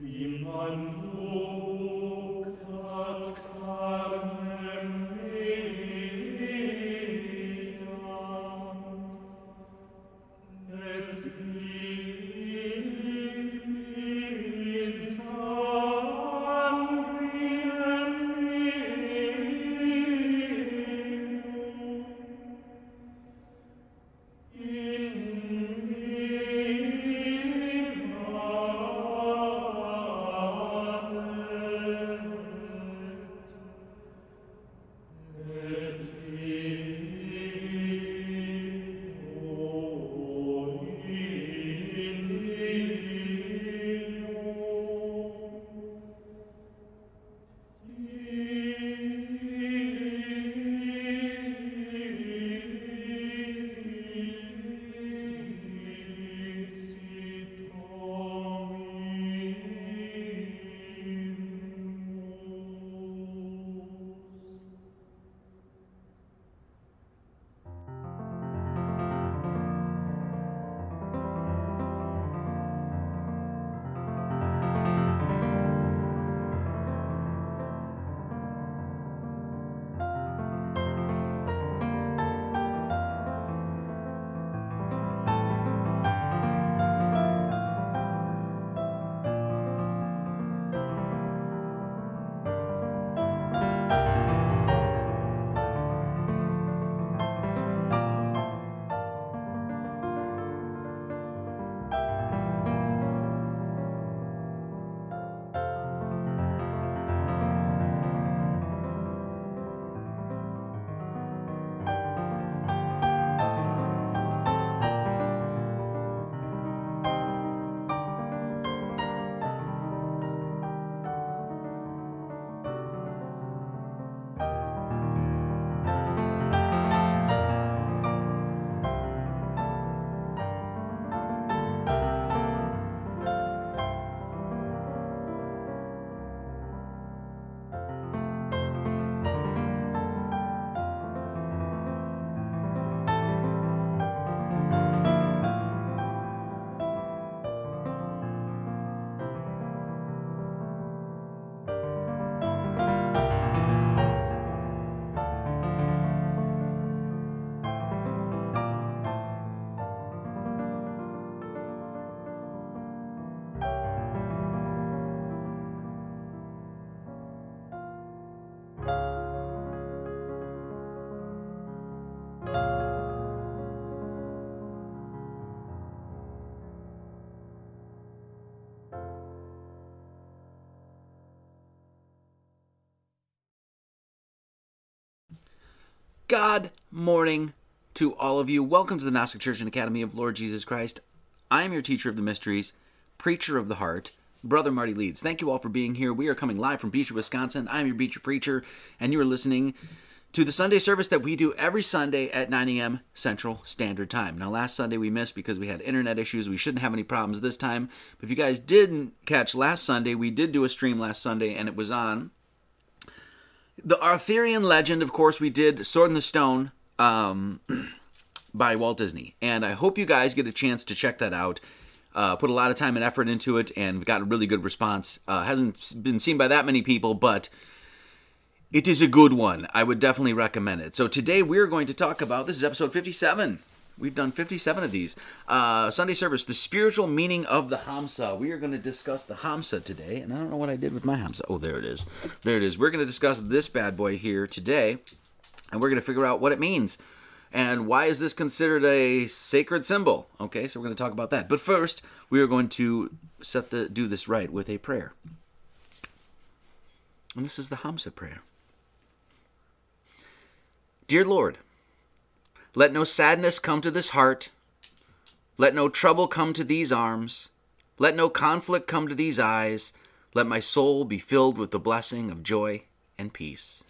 Im God morning to all of you. Welcome to the Gnostic Church and Academy of Lord Jesus Christ. I am your teacher of the mysteries, preacher of the heart, Brother Marty Leeds. Thank you all for being here. We are coming live from Beecher, Wisconsin. I am your Beecher preacher, and you are listening to the Sunday service that we do every Sunday at 9 a.m. Central Standard Time. Now, last Sunday we missed because we had internet issues. We shouldn't have any problems this time. But if you guys didn't catch last Sunday, we did do a stream last Sunday, and it was on the Arthurian legend, of course, we did Sword in the Stone um, by Walt Disney, and I hope you guys get a chance to check that out. Uh, put a lot of time and effort into it, and got a really good response. Uh, hasn't been seen by that many people, but it is a good one. I would definitely recommend it. So today we're going to talk about this is episode 57 We've done 57 of these. Uh, Sunday service, the spiritual meaning of the Hamsa. We are going to discuss the Hamsa today, and I don't know what I did with my Hamsa. Oh, there it is. There it is. We're going to discuss this bad boy here today, and we're going to figure out what it means. And why is this considered a sacred symbol? Okay, so we're going to talk about that. But first, we are going to set the do this right with a prayer. And this is the Hamsa prayer. Dear Lord, let no sadness come to this heart. Let no trouble come to these arms. Let no conflict come to these eyes. Let my soul be filled with the blessing of joy and peace.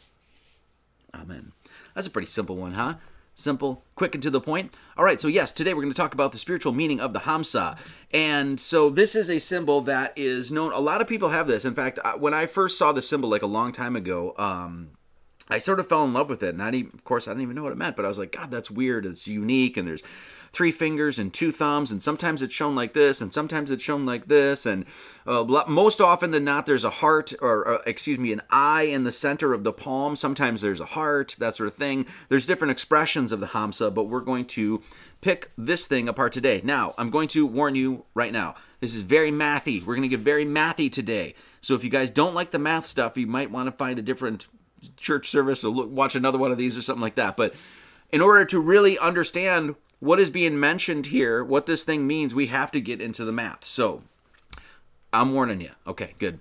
Amen. That's a pretty simple one, huh? Simple, quick, and to the point. All right, so yes, today we're going to talk about the spiritual meaning of the Hamsa. And so this is a symbol that is known, a lot of people have this. In fact, when I first saw the symbol like a long time ago, um, I sort of fell in love with it. And didn't, of course, I didn't even know what it meant, but I was like, God, that's weird. It's unique. And there's three fingers and two thumbs. And sometimes it's shown like this, and sometimes it's shown like this. And uh, most often than not, there's a heart, or, or, excuse me, an eye in the center of the palm. Sometimes there's a heart, that sort of thing. There's different expressions of the Hamsa, but we're going to pick this thing apart today. Now, I'm going to warn you right now. This is very mathy. We're going to get very mathy today. So if you guys don't like the math stuff, you might want to find a different church service or look, watch another one of these or something like that. But in order to really understand what is being mentioned here, what this thing means, we have to get into the math. So I'm warning you. Okay, good.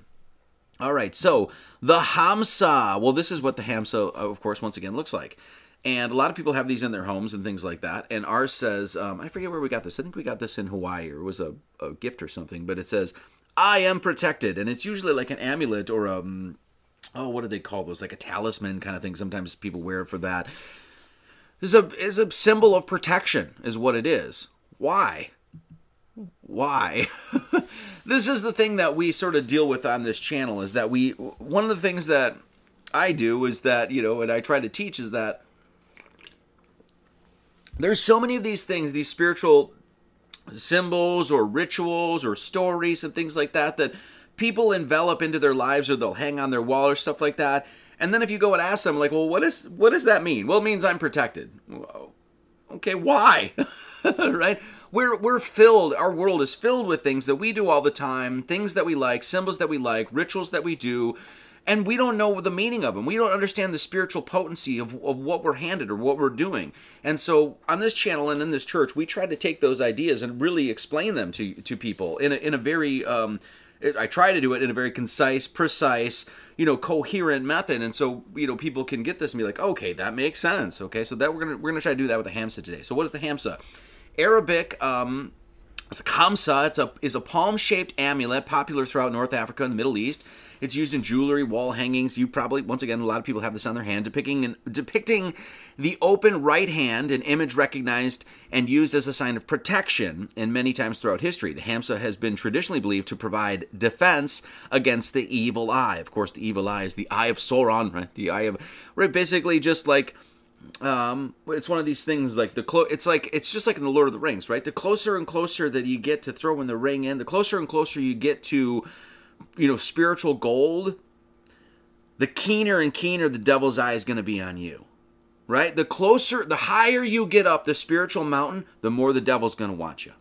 All right, so the Hamsa. Well, this is what the Hamsa, of course, once again looks like. And a lot of people have these in their homes and things like that. And ours says, um, I forget where we got this. I think we got this in Hawaii or it was a, a gift or something. But it says, I am protected. And it's usually like an amulet or a, um, oh, what do they call those? Like a talisman kind of thing. Sometimes people wear it for that. Is a is a symbol of protection, is what it is. Why? Why? this is the thing that we sort of deal with on this channel. Is that we one of the things that I do is that you know, and I try to teach is that there's so many of these things, these spiritual symbols or rituals or stories and things like that that people envelop into their lives or they'll hang on their wall or stuff like that. And then if you go and ask them, like, well, what is what does that mean? Well, it means I'm protected. Okay, why? right? We're we're filled. Our world is filled with things that we do all the time, things that we like, symbols that we like, rituals that we do, and we don't know the meaning of them. We don't understand the spiritual potency of, of what we're handed or what we're doing. And so on this channel and in this church, we try to take those ideas and really explain them to to people in a, in a very um, I try to do it in a very concise, precise, you know, coherent method, and so you know people can get this and be like, okay, that makes sense. Okay, so that we're gonna we're gonna try to do that with the Hamsa today. So what is the Hamsa? Arabic. Um, it's a Hamsa. It's a is a palm shaped amulet popular throughout North Africa and the Middle East. It's used in jewelry, wall hangings. You probably, once again, a lot of people have this on their hand, depicting depicting the open right hand, an image recognized and used as a sign of protection. And many times throughout history, the Hamsa has been traditionally believed to provide defense against the evil eye. Of course, the evil eye is the eye of Sauron, right? The eye of, right? Basically, just like um it's one of these things like the clo- it's like it's just like in the lord of the rings right the closer and closer that you get to throwing the ring in the closer and closer you get to you know, spiritual gold, the keener and keener the devil's eye is going to be on you. Right? The closer, the higher you get up the spiritual mountain, the more the devil's going to want you.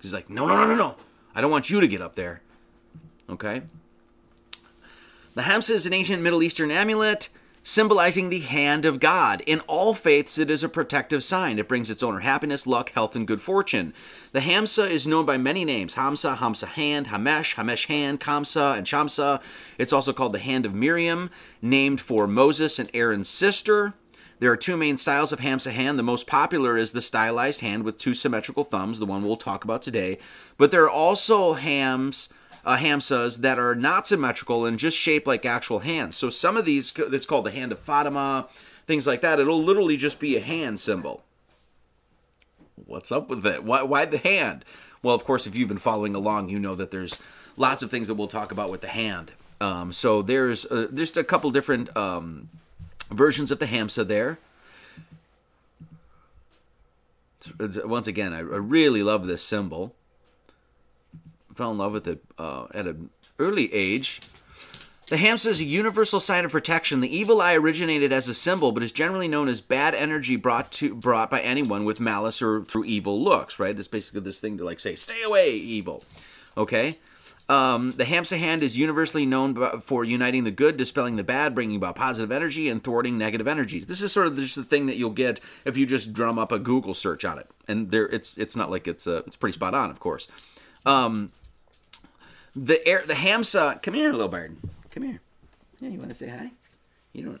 He's like, no, no, no, no, no. I don't want you to get up there. Okay? The Hamsa is an ancient Middle Eastern amulet symbolizing the hand of God. In all faiths, it is a protective sign. It brings its owner happiness, luck, health, and good fortune. The Hamsa is known by many names Hamsa, Hamsa hand, Hamesh, Hamesh hand, Kamsa, and Shamsa. It's also called the Hand of Miriam, named for Moses and Aaron's sister. There are two main styles of Hamsa hand. The most popular is the stylized hand with two symmetrical thumbs, the one we'll talk about today. But there are also hams uh, hamsas that are not symmetrical and just shaped like actual hands. So some of these, it's called the hand of Fatima, things like that. It'll literally just be a hand symbol. What's up with it? Why, why the hand? Well, of course, if you've been following along, you know that there's lots of things that we'll talk about with the hand. Um, so there's uh, just a couple different um, versions of the Hamsa there. Once again, I, I really love this symbol fell in love with it uh, at an early age. The hamsa is a universal sign of protection. The evil eye originated as a symbol, but is generally known as bad energy brought to brought by anyone with malice or through evil looks. Right? It's basically this thing to like say, "Stay away, evil." Okay. Um, the Hamsa hand is universally known for uniting the good, dispelling the bad, bringing about positive energy, and thwarting negative energies. This is sort of just the thing that you'll get if you just drum up a Google search on it, and there it's it's not like it's uh, it's pretty spot on, of course. Um, the air, the Hamsa. Come here, little bird. Come here. Yeah, you want to say hi? You don't.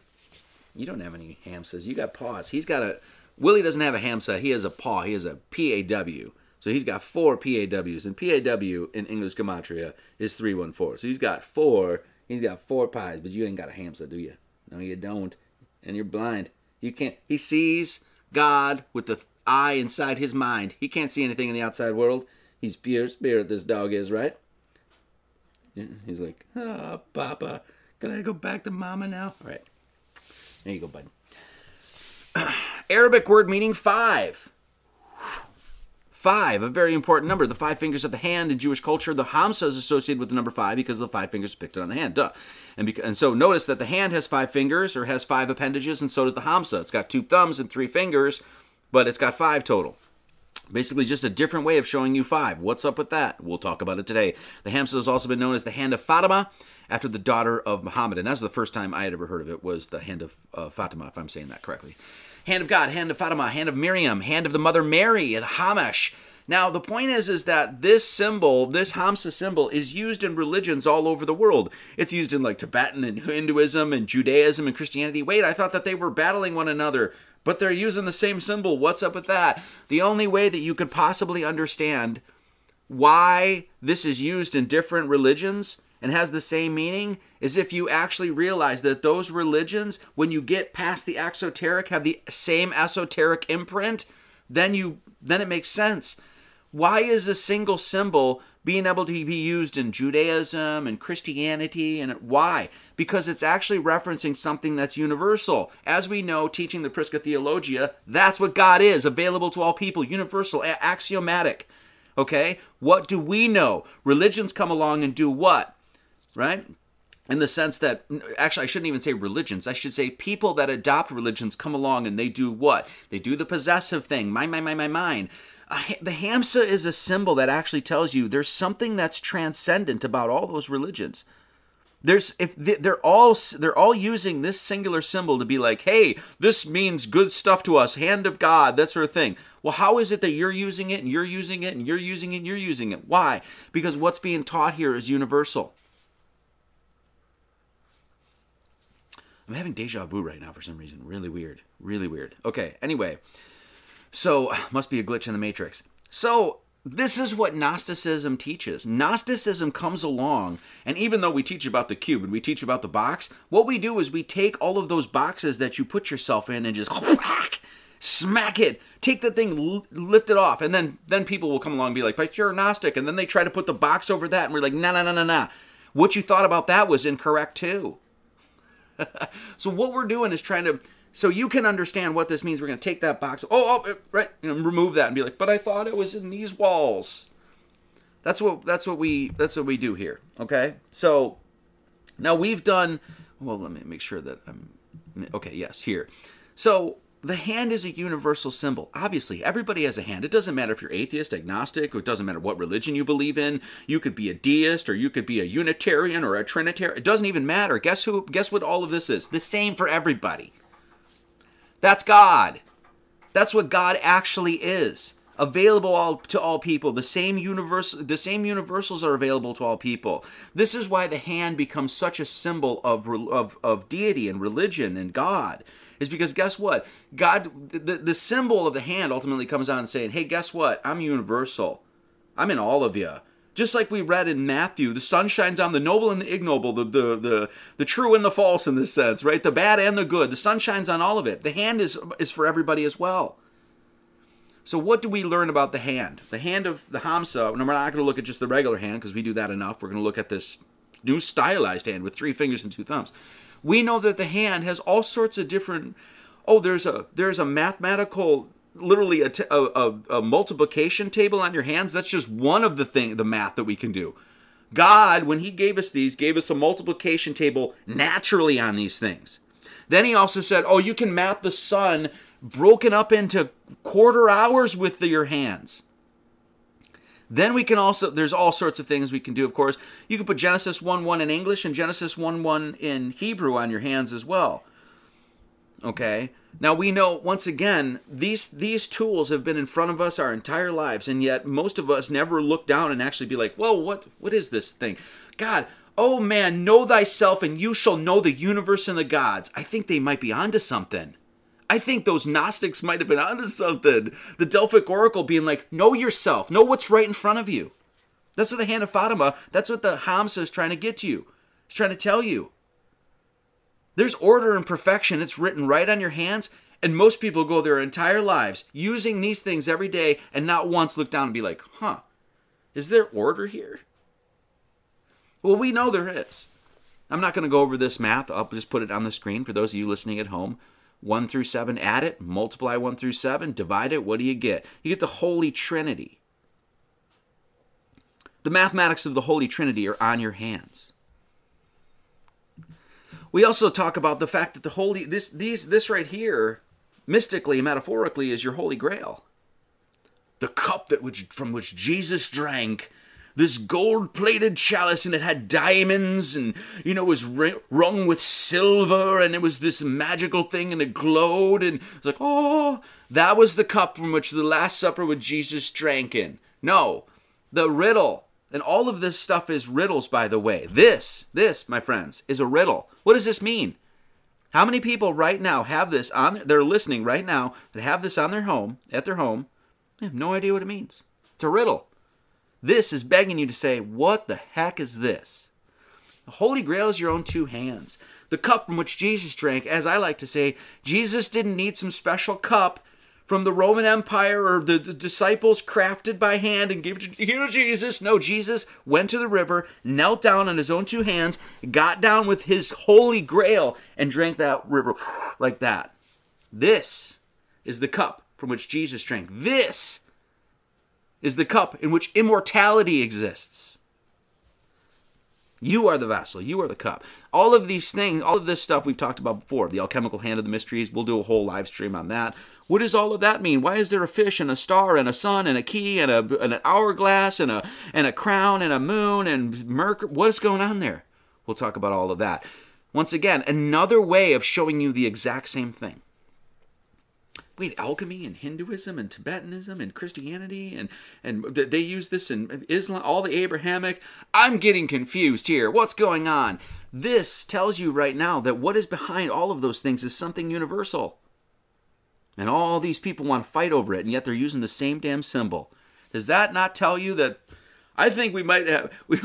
You don't have any Hamsas. You got paws. He's got a. Willie doesn't have a Hamsa. He has a paw. He has a PAW. So he's got four PAWs, and PAW in English gematria is three one four. So he's got four. He's got four pies, but you ain't got a Hamsa, do you? No, you don't. And you're blind. You can't. He sees God with the eye inside his mind. He can't see anything in the outside world. He's pure spirit. This dog is right. He's like, oh, Papa, can I go back to Mama now? All right. There you go, bud. Arabic word meaning five. Five, a very important number. The five fingers of the hand in Jewish culture, the Hamsa is associated with the number five because the five fingers depicted on the hand. Duh. And, and so notice that the hand has five fingers or has five appendages, and so does the Hamsa. It's got two thumbs and three fingers, but it's got five total. Basically, just a different way of showing you five. What's up with that? We'll talk about it today. The Hamsa has also been known as the Hand of Fatima, after the daughter of Muhammad, and that's the first time I had ever heard of it. Was the Hand of uh, Fatima, if I'm saying that correctly? Hand of God, Hand of Fatima, Hand of Miriam, Hand of the Mother Mary, the Hamash. Now, the point is, is that this symbol, this Hamsa symbol, is used in religions all over the world. It's used in like Tibetan and Hinduism and Judaism and Christianity. Wait, I thought that they were battling one another, but they're using the same symbol. What's up with that? The only way that you could possibly understand why this is used in different religions and has the same meaning is if you actually realize that those religions, when you get past the exoteric, have the same esoteric imprint, then you then it makes sense. Why is a single symbol being able to be used in Judaism and Christianity and why? Because it's actually referencing something that's universal. As we know, teaching the Prisca Theologia, that's what God is, available to all people, universal, axiomatic. Okay? What do we know? Religions come along and do what? Right? In the sense that actually I shouldn't even say religions. I should say people that adopt religions come along and they do what? They do the possessive thing. Mine, mine, mine, mine, mine. The Hamsa is a symbol that actually tells you there's something that's transcendent about all those religions. There's if they're all they're all using this singular symbol to be like, hey, this means good stuff to us, hand of God, that sort of thing. Well, how is it that you're using it and you're using it and you're using it and you're using it? Why? Because what's being taught here is universal. I'm having deja vu right now for some reason. Really weird. Really weird. Okay, anyway. So, must be a glitch in the matrix. So, this is what Gnosticism teaches. Gnosticism comes along, and even though we teach about the cube and we teach about the box, what we do is we take all of those boxes that you put yourself in and just smack it, take the thing, lift it off, and then then people will come along and be like, "But you're a Gnostic," and then they try to put the box over that, and we're like, "No, no, no, no, no." What you thought about that was incorrect too. so what we're doing is trying to so you can understand what this means. We're going to take that box. Oh, oh, eh, right, you know, remove that and be like, but I thought it was in these walls. That's what that's what we that's what we do here. Okay, so now we've done. Well, let me make sure that I'm okay. Yes, here. So the hand is a universal symbol. Obviously, everybody has a hand. It doesn't matter if you're atheist, agnostic, it doesn't matter what religion you believe in. You could be a deist or you could be a unitarian or a trinitarian. It doesn't even matter. Guess who guess what all of this is? The same for everybody. That's God. That's what God actually is. Available all, to all people. The same universe the same universals are available to all people. This is why the hand becomes such a symbol of of, of deity and religion and God is because guess what? God, the, the symbol of the hand ultimately comes out and saying, hey, guess what? I'm universal. I'm in all of you. Just like we read in Matthew, the sun shines on the noble and the ignoble, the, the, the, the true and the false in this sense, right? The bad and the good. The sun shines on all of it. The hand is, is for everybody as well. So, what do we learn about the hand? The hand of the Hamsa, and we're not going to look at just the regular hand because we do that enough. We're going to look at this new stylized hand with three fingers and two thumbs we know that the hand has all sorts of different oh there's a there's a mathematical literally a, t- a, a, a multiplication table on your hands. That's just one of the thing the math that we can do. God when he gave us these gave us a multiplication table naturally on these things. Then he also said oh you can map the sun broken up into quarter hours with the, your hands then we can also, there's all sorts of things we can do, of course. You can put Genesis 1 1 in English and Genesis 1 1 in Hebrew on your hands as well. Okay? Now we know once again these these tools have been in front of us our entire lives and yet most of us never look down and actually be like, whoa, what what is this thing?" God, oh man, know thyself and you shall know the universe and the gods. I think they might be onto something. I think those Gnostics might have been onto something. The Delphic Oracle being like, know yourself, know what's right in front of you. That's what the Hand of Fatima, that's what the Hamsa is trying to get to you. He's trying to tell you. There's order and perfection. It's written right on your hands. And most people go their entire lives using these things every day and not once look down and be like, huh, is there order here? Well, we know there is. I'm not going to go over this math. I'll just put it on the screen for those of you listening at home. 1 through 7, add it, multiply 1 through 7, divide it. What do you get? You get the Holy Trinity. The mathematics of the Holy Trinity are on your hands. We also talk about the fact that the holy this these this right here, mystically, metaphorically, is your holy grail. The cup that which from which Jesus drank this gold plated chalice and it had diamonds and you know was rung with silver and it was this magical thing and it glowed and it was like oh that was the cup from which the last supper with jesus drank in no the riddle and all of this stuff is riddles, by the way. This, this, my friends, is a riddle. What does this mean? How many people right now have this on? They're listening right now that have this on their home, at their home. They have no idea what it means. It's a riddle. This is begging you to say, "What the heck is this?" The Holy Grail is your own two hands. The cup from which Jesus drank, as I like to say, Jesus didn't need some special cup from the Roman Empire or the, the, disciples crafted by hand and gave to Jesus. No, Jesus went to the river, knelt down on his own two hands, got down with his holy grail, and drank that river like that. This is the cup from which Jesus drank. This is the cup in which immortality exists. You are the vessel. You are the cup. All of these things, all of this stuff we've talked about before, the alchemical hand of the mysteries, we'll do a whole live stream on that. What does all of that mean? Why is there a fish and a star and a sun and a key and, a, and an hourglass and a, and a crown and a moon and Mercury? What is going on there? We'll talk about all of that. Once again, another way of showing you the exact same thing wait, alchemy and Hinduism and Tibetanism and Christianity and and they use this in Islam, all the Abrahamic. I'm getting confused here. What's going on? This tells you right now that what is behind all of those things is something universal. And all these people want to fight over it, and yet they're using the same damn symbol. Does that not tell you that? I think we might have we,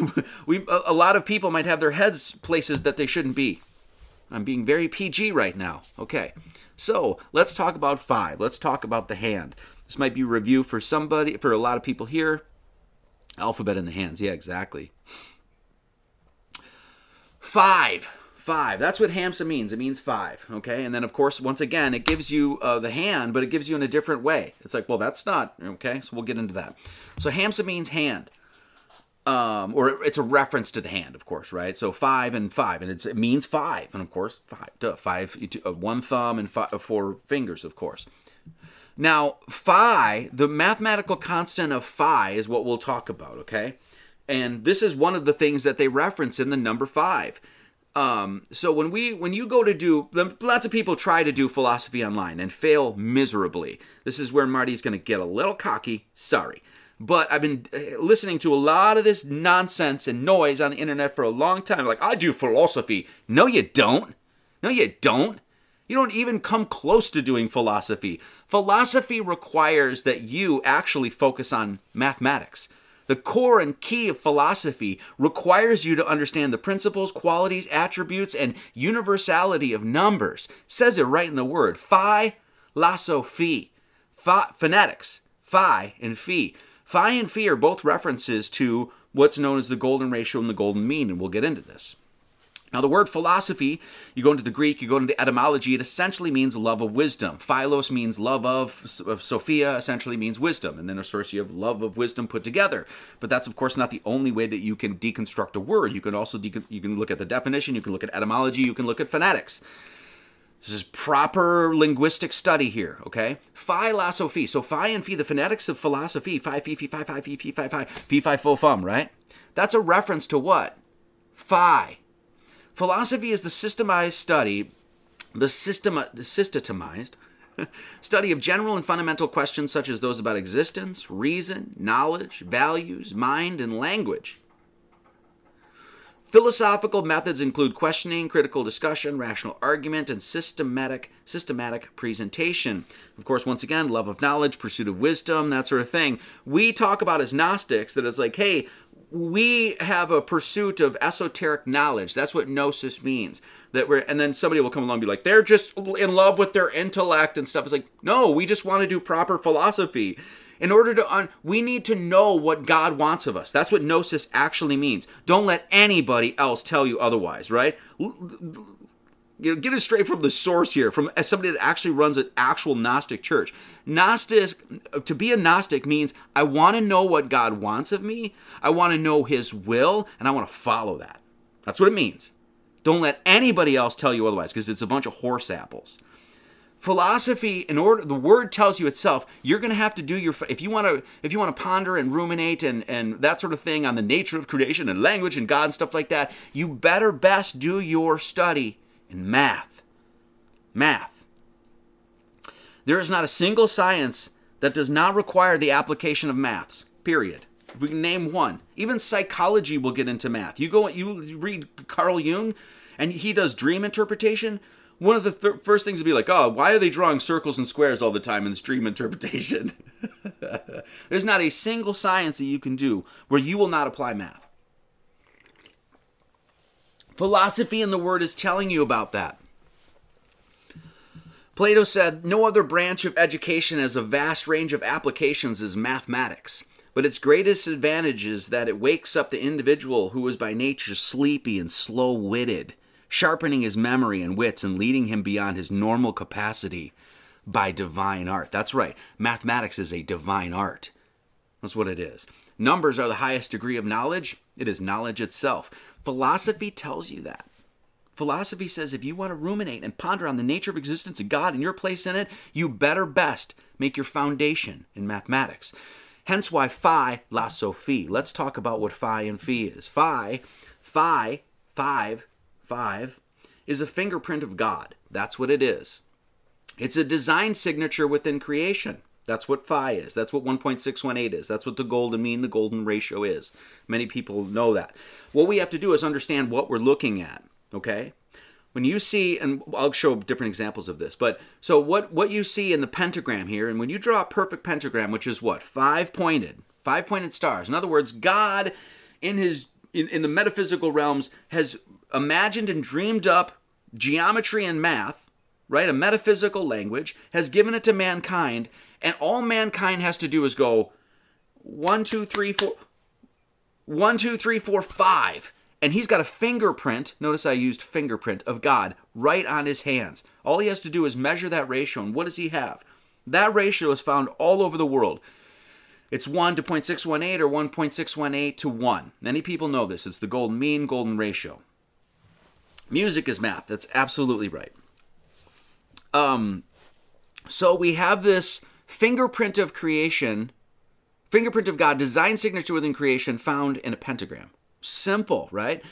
we a lot of people might have their heads places that they shouldn't be. I'm being very PG right now. Okay. So let's talk about five. Let's talk about the hand. This might be review for somebody, for a lot of people here. Alphabet in the hands. Yeah, exactly. Five. Five. That's what Hamsa means. It means five. Okay. And then, of course, once again, it gives you uh, the hand, but it gives you in a different way. It's like, well, that's not. Okay. So we'll get into that. So Hamsa means hand um, or it's a reference to the hand, of course, right? So five and five, and it means five, and of course five, duh, five, uh, one thumb and five, four fingers, of course. Now, phi, the mathematical constant of phi is what we'll talk about, okay? And this is one of the things that they reference in the number five. Um, so when we when you go to do lots of people try to do philosophy online and fail miserably. This is where Marty's going to get a little cocky. Sorry. But I've been uh, listening to a lot of this nonsense and noise on the internet for a long time. Like, I do philosophy. No, you don't. No, you don't. You don't even come close to doing philosophy. Philosophy requires that you actually focus on mathematics. The core and key of philosophy requires you to understand the principles, qualities, attributes, and universality of numbers. Says it right in the word. Phi, lasso, phi. Phi phonetics. Phi and phi. Phi and phi are both references to what's known as the golden ratio and the golden mean, and we'll get into this. Now, the word philosophy, you go into the Greek, you go into the etymology, it essentially means love of wisdom. Philos means love of, Sophia essentially means wisdom, and then of course you have love of wisdom put together. But that's of course not the only way that you can deconstruct a word. You can also you can look at the definition, you can look at etymology, you can look at phonetics. This is proper linguistic study here, okay? Phi, philosophy. So phi and phi, the phonetics of philosophy, phi, phi, phi, phi, phi, phi, phi, phi, phi, phi, phi, fo, fum, right? That's a reference to what? Phi. Philosophy is the systemized study, the system, the systematized study of general and fundamental questions such as those about existence, reason, knowledge, values, mind, and language. Philosophical methods include questioning, critical discussion, rational argument, and systematic systematic presentation. Of course, once again, love of knowledge, pursuit of wisdom, that sort of thing. We talk about as Gnostics that it's like, hey, we have a pursuit of esoteric knowledge. That's what gnosis means. That we're and then somebody will come along and be like, they're just in love with their intellect and stuff. It's like, no, we just want to do proper philosophy. In order to un- we need to know what God wants of us. That's what gnosis actually means. Don't let anybody else tell you otherwise, right? Get it straight from the source here, from somebody that actually runs an actual Gnostic church. Gnostic, to be a Gnostic means I want to know what God wants of me, I want to know His will, and I want to follow that. That's what it means. Don't let anybody else tell you otherwise, because it's a bunch of horse apples. Philosophy, in order, the word tells you itself. You're going to have to do your if you want to if you want to ponder and ruminate and and that sort of thing on the nature of creation and language and God and stuff like that. You better best do your study in math. Math. There is not a single science that does not require the application of maths, period. If we can name one, even psychology will get into math. You go, you read Carl Jung, and he does dream interpretation. One of the th- first things to be like, oh, why are they drawing circles and squares all the time in this dream interpretation? There's not a single science that you can do where you will not apply math. Philosophy in the Word is telling you about that. Plato said, No other branch of education has a vast range of applications as mathematics, but its greatest advantage is that it wakes up the individual who is by nature sleepy and slow witted, sharpening his memory and wits and leading him beyond his normal capacity by divine art. That's right, mathematics is a divine art. That's what it is. Numbers are the highest degree of knowledge, it is knowledge itself. Philosophy tells you that. Philosophy says if you want to ruminate and ponder on the nature of existence and God and your place in it, you better best make your foundation in mathematics. Hence why phi la sophie. Let's talk about what phi and phi is. Phi, phi, five, five, is a fingerprint of God. That's what it is. It's a design signature within creation. That's what phi is. That's what 1.618 is. That's what the golden mean, the golden ratio is. Many people know that. What we have to do is understand what we're looking at, okay? When you see, and I'll show different examples of this, but so what, what you see in the pentagram here, and when you draw a perfect pentagram, which is what? Five pointed, five pointed stars. In other words, God in his in, in the metaphysical realms has imagined and dreamed up geometry and math, right? A metaphysical language, has given it to mankind, and all mankind has to do is go one, two, three, four, one, two, three, four, five. And he's got a fingerprint, notice I used fingerprint of God right on his hands. All he has to do is measure that ratio. And what does he have? That ratio is found all over the world. It's 1 to 0.618 or 1.618 to 1. Many people know this. It's the golden mean, golden ratio. Music is math. That's absolutely right. Um, so we have this fingerprint of creation, fingerprint of God, design signature within creation found in a pentagram. Simple, right?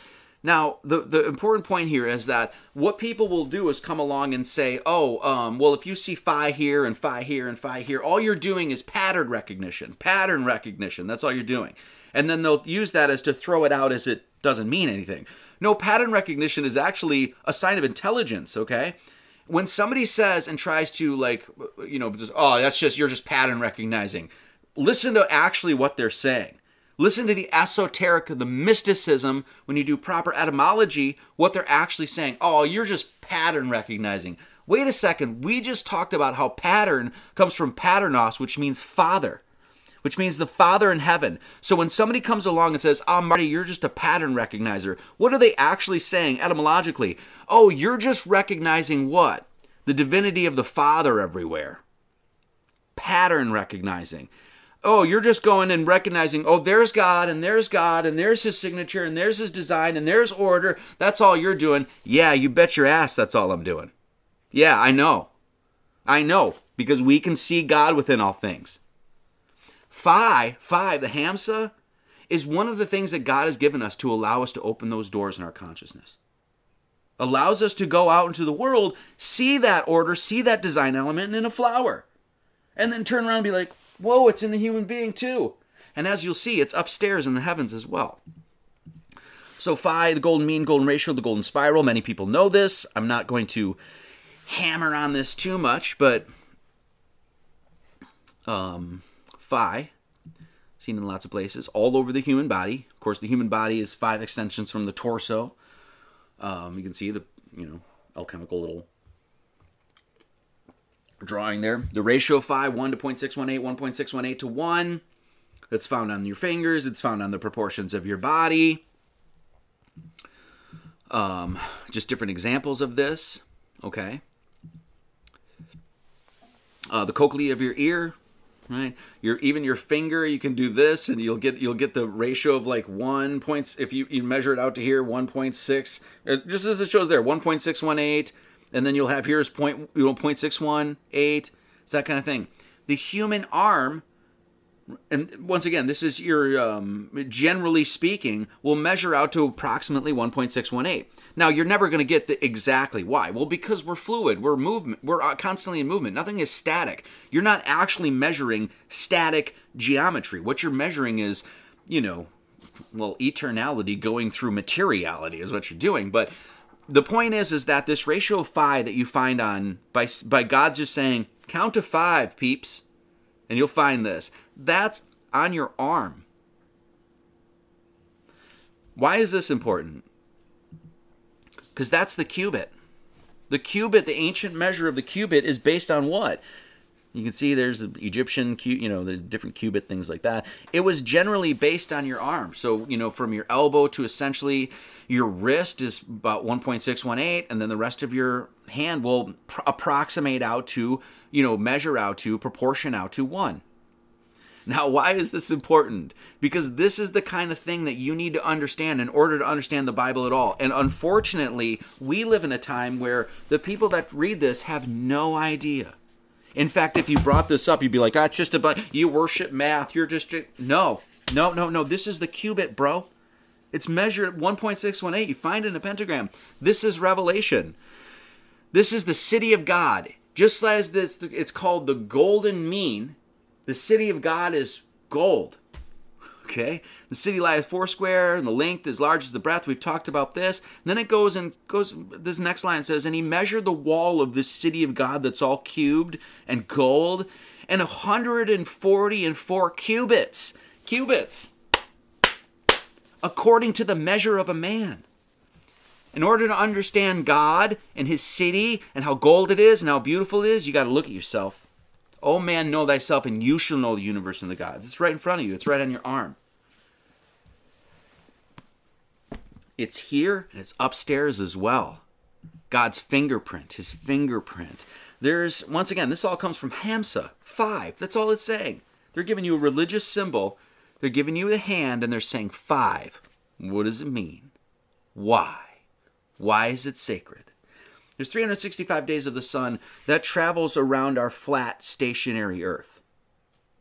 Now, the, the important point here is that what people will do is come along and say, oh, um, well, if you see phi here and phi here and phi here, all you're doing is pattern recognition. Pattern recognition. That's all you're doing. And then they'll use that as to throw it out as it doesn't mean anything. No, pattern recognition is actually a sign of intelligence, okay? When somebody says and tries to like you know oh that's just you're just pattern recognizing listen to actually what they're saying. Listen to the esoteric the mysticism when you do proper etymology what they're actually saying. Oh you're just pattern recognizing. Wait a second. We just talked about how pattern comes from paternos which means father which means the Father in heaven. So when somebody comes along and says, Oh, Marty, you're just a pattern recognizer, what are they actually saying etymologically? Oh, you're just recognizing what? The divinity of the Father everywhere. Pattern recognizing. Oh, you're just going and recognizing, oh, there's God, and there's God, and there's his signature, and there's his design, and there's order. That's all you're doing. Yeah, you bet your ass that's all I'm doing. Yeah, I know. I know, because we can see God within all things. Phi, phi, the Hamsa, is one of the things that God has given us to allow us to open those doors in our consciousness. Allows us to go out into the world, see that order, see that design element in a flower, and then turn around and be like, whoa, it's in the human being too. And as you'll see, it's upstairs in the heavens as well. So, phi, the golden mean, golden ratio, the golden spiral, many people know this. I'm not going to hammer on this too much, but um, phi seen in lots of places, all over the human body. Of course, the human body is five extensions from the torso. Um, you can see the, you know, alchemical little drawing there. The ratio phi, 1 to 0.618, 1.618 to 1. That's found on your fingers. It's found on the proportions of your body. Um, just different examples of this. Okay. Uh, the cochlea of your ear, right? Your even your finger, you can do this, and you'll get you'll get the ratio of like one points. If you, you measure it out to here, one point six, uh, just as it shows there, one point six one eight, and then you'll have here's point you know point six one eight. It's that kind of thing. The human arm and once again, this is your um, generally speaking, will measure out to approximately 1.618. Now, you're never going to get the exactly why. Well, because we're fluid, we're movement, we're uh, constantly in movement. Nothing is static. You're not actually measuring static geometry. What you're measuring is, you know, well, eternality going through materiality is what you're doing. But the point is, is that this ratio of phi that you find on by by God just saying count to five, peeps, and you'll find this that's on your arm. Why is this important? Because that's the cubit. The cubit, the ancient measure of the cubit, is based on what? You can see there's the Egyptian, you know, the different cubit, things like that. It was generally based on your arm. So, you know, from your elbow to essentially your wrist is about 1.618, and then the rest of your hand will pr- approximate out to, you know, measure out to, proportion out to one. Now, why is this important? Because this is the kind of thing that you need to understand in order to understand the Bible at all. And unfortunately, we live in a time where the people that read this have no idea. In fact, if you brought this up, you'd be like, "That's ah, just about you worship math. You're just no, no, no, no. This is the cubit, bro. It's measured at 1.618. You find it in a pentagram. This is Revelation. This is the city of God. Just as this, it's called the golden mean the city of God is gold. Okay? The city lies foursquare, and the length is large as the breadth. We've talked about this. And then it goes and goes. This next line says, And he measured the wall of this city of God that's all cubed and gold, and a hundred and forty and four cubits. Cubits. According to the measure of a man. In order to understand God and his city and how gold it is and how beautiful it is, you got to look at yourself. O man, know thyself, and you shall know the universe and the gods. It's right in front of you, it's right on your arm. It's here and it's upstairs as well. God's fingerprint, his fingerprint. There's, once again, this all comes from Hamsa, five. That's all it's saying. They're giving you a religious symbol, they're giving you the hand, and they're saying five. What does it mean? Why? Why is it sacred? There's 365 days of the sun that travels around our flat, stationary Earth.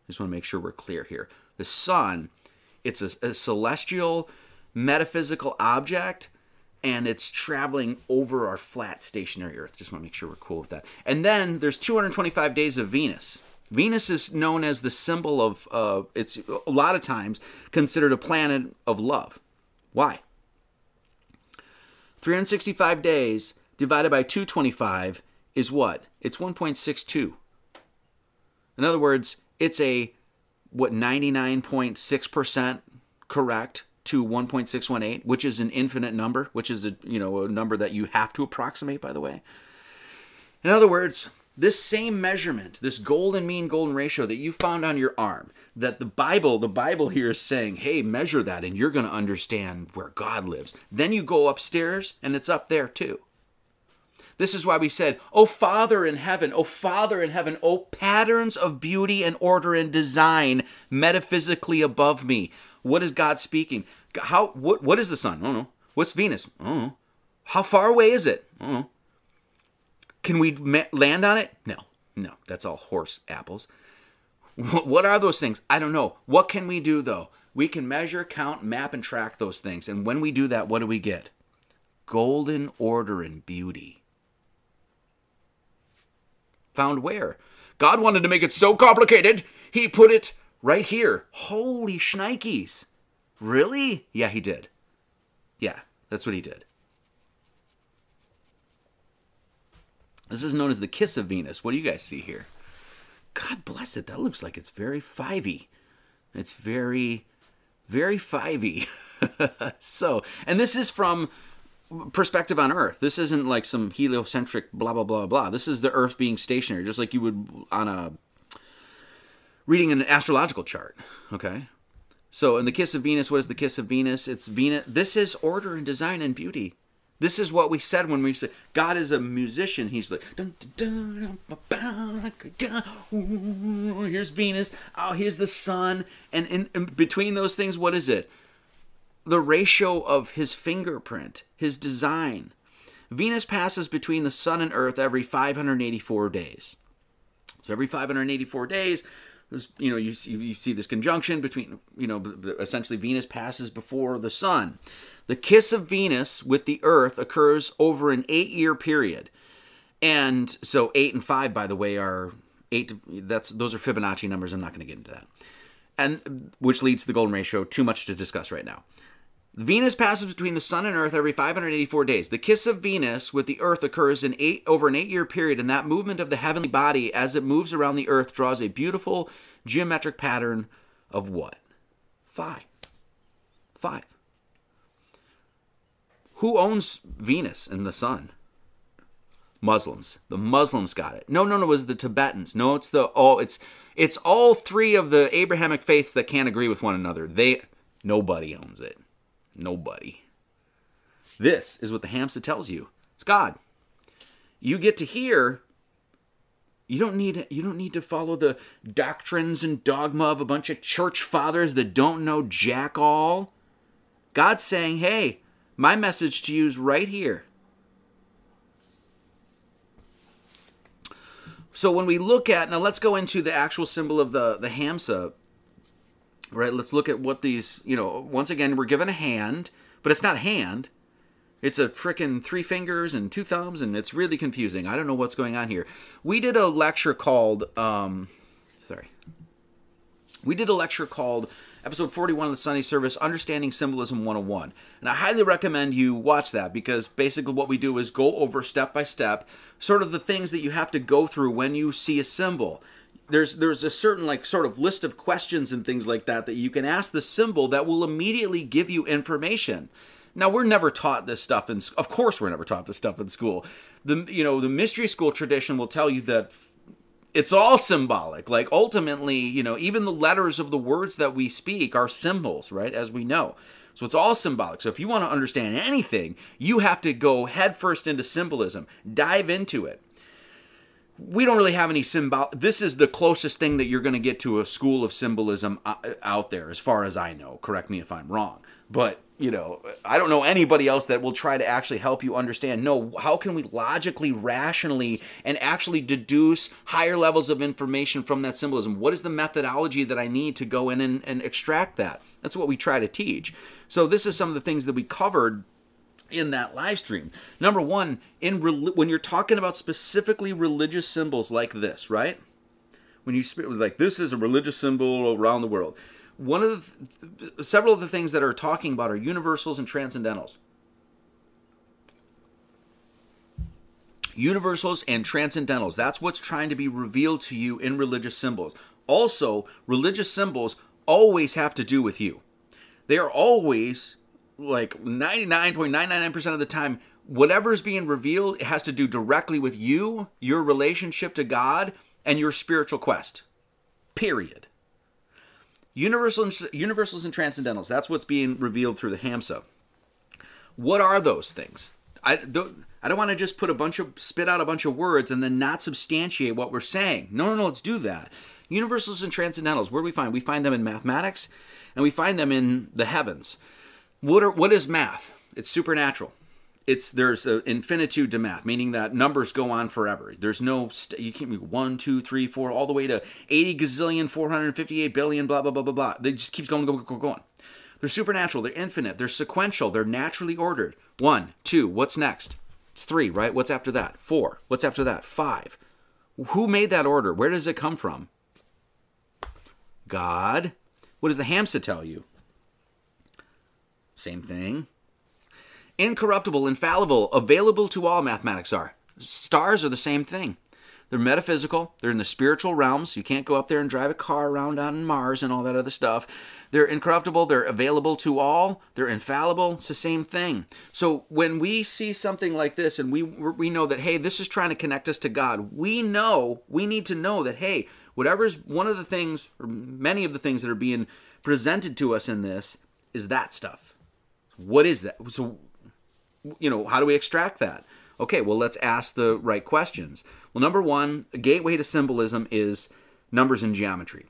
I just want to make sure we're clear here. The sun, it's a, a celestial, metaphysical object, and it's traveling over our flat, stationary Earth. Just want to make sure we're cool with that. And then there's 225 days of Venus. Venus is known as the symbol of, uh, it's a lot of times considered a planet of love. Why? 365 days divided by 225 is what? It's 1.62. In other words, it's a what 99.6% correct to 1.618, which is an infinite number, which is a you know a number that you have to approximate by the way. In other words, this same measurement, this golden mean golden ratio that you found on your arm, that the Bible, the Bible here is saying, hey, measure that and you're going to understand where God lives. Then you go upstairs and it's up there too. This is why we said, O Father in heaven, O Father in heaven, O patterns of beauty and order and design metaphysically above me. What is God speaking? How what what is the sun? I don't know. What's Venus? I don't know. How far away is it? I don't know. Can we land on it? No. No, that's all horse apples. What are those things? I don't know. What can we do though? We can measure, count, map, and track those things. And when we do that, what do we get? Golden order and beauty. Found where? God wanted to make it so complicated, he put it right here. Holy shnikes. Really? Yeah, he did. Yeah, that's what he did. This is known as the kiss of Venus. What do you guys see here? God bless it. That looks like it's very fivey. It's very, very fivey. so, and this is from perspective on Earth. This isn't like some heliocentric blah blah blah blah. This is the Earth being stationary, just like you would on a reading an astrological chart. Okay, so in the kiss of Venus, what is the kiss of Venus? It's Venus. This is order and design and beauty. This is what we said when we said God is a musician. He's like, dun, dun, dun, here's Venus. Oh, here's the sun. And in, in between those things, what is it? The ratio of his fingerprint, his design. Venus passes between the sun and Earth every 584 days. So every 584 days, you know, you see, you see this conjunction between, you know, essentially Venus passes before the sun. The kiss of Venus with the Earth occurs over an eight year period. And so eight and five, by the way, are eight. That's those are Fibonacci numbers. I'm not going to get into that. And which leads to the golden ratio. Too much to discuss right now. Venus passes between the Sun and Earth every 584 days. The kiss of Venus with the Earth occurs in eight over an eight-year period, and that movement of the heavenly body as it moves around the Earth draws a beautiful geometric pattern of what? Five. Five. Who owns Venus and the Sun? Muslims. The Muslims got it. No, no, no, it was the Tibetans. No, it's the oh, it's it's all three of the Abrahamic faiths that can't agree with one another. They nobody owns it. Nobody. This is what the Hamsa tells you. It's God. You get to hear you don't need you don't need to follow the doctrines and dogma of a bunch of church fathers that don't know jack all. God's saying, "Hey, my message to you is right here." So when we look at now let's go into the actual symbol of the the Hamsa right? Let's look at what these, you know, once again, we're given a hand, but it's not a hand. It's a frickin' three fingers and two thumbs, and it's really confusing. I don't know what's going on here. We did a lecture called, um, sorry. We did a lecture called episode 41 of the Sunday Service, Understanding Symbolism 101. And I highly recommend you watch that because basically what we do is go over step by step sort of the things that you have to go through when you see a symbol there's there's a certain like sort of list of questions and things like that that you can ask the symbol that will immediately give you information. Now we're never taught this stuff in of course we're never taught this stuff in school. The you know the mystery school tradition will tell you that it's all symbolic. Like ultimately, you know, even the letters of the words that we speak are symbols, right? As we know. So it's all symbolic. So if you want to understand anything, you have to go headfirst into symbolism, dive into it we don't really have any symbol. This is the closest thing that you're going to get to a school of symbolism uh, out there, as far as I know. Correct me if I'm wrong, but you know, I don't know anybody else that will try to actually help you understand. No, how can we logically, rationally, and actually deduce higher levels of information from that symbolism? What is the methodology that I need to go in and, and extract that? That's what we try to teach. So this is some of the things that we covered in that live stream. Number one, in re- when you're talking about specifically religious symbols like this, right? When you speak like this is a religious symbol around the world. One of the several of the things that are talking about are universals and transcendentals. Universals and transcendentals. That's what's trying to be revealed to you in religious symbols. Also, religious symbols always have to do with you. They are always like 99.999% of the time whatever's being revealed it has to do directly with you your relationship to god and your spiritual quest. Period. Universals universals and transcendentals that's what's being revealed through the hamsa. What are those things? I don't, I don't want to just put a bunch of spit out a bunch of words and then not substantiate what we're saying. No no no let's do that. Universals and transcendentals where do we find? We find them in mathematics and we find them in the heavens what are what is math? It's supernatural. It's there's an infinitude to math, meaning that numbers go on forever. There's no st- you can't be one, two, three, four, all the way to eighty gazillion, four hundred fifty-eight billion, blah blah blah blah blah. They just keeps going, going, going, going. They're supernatural. They're infinite. They're sequential. They're naturally ordered. One, two. What's next? It's three, right? What's after that? Four. What's after that? Five. Who made that order? Where does it come from? God. What does the Hamsa tell you? Same thing. Incorruptible, infallible, available to all mathematics are. Stars are the same thing. They're metaphysical. They're in the spiritual realms. You can't go up there and drive a car around on Mars and all that other stuff. They're incorruptible. They're available to all. They're infallible. It's the same thing. So when we see something like this and we we know that hey, this is trying to connect us to God, we know we need to know that hey, whatever's one of the things or many of the things that are being presented to us in this is that stuff. What is that? So you know, how do we extract that? Okay, well, let's ask the right questions. Well, number one, a gateway to symbolism is numbers and geometry.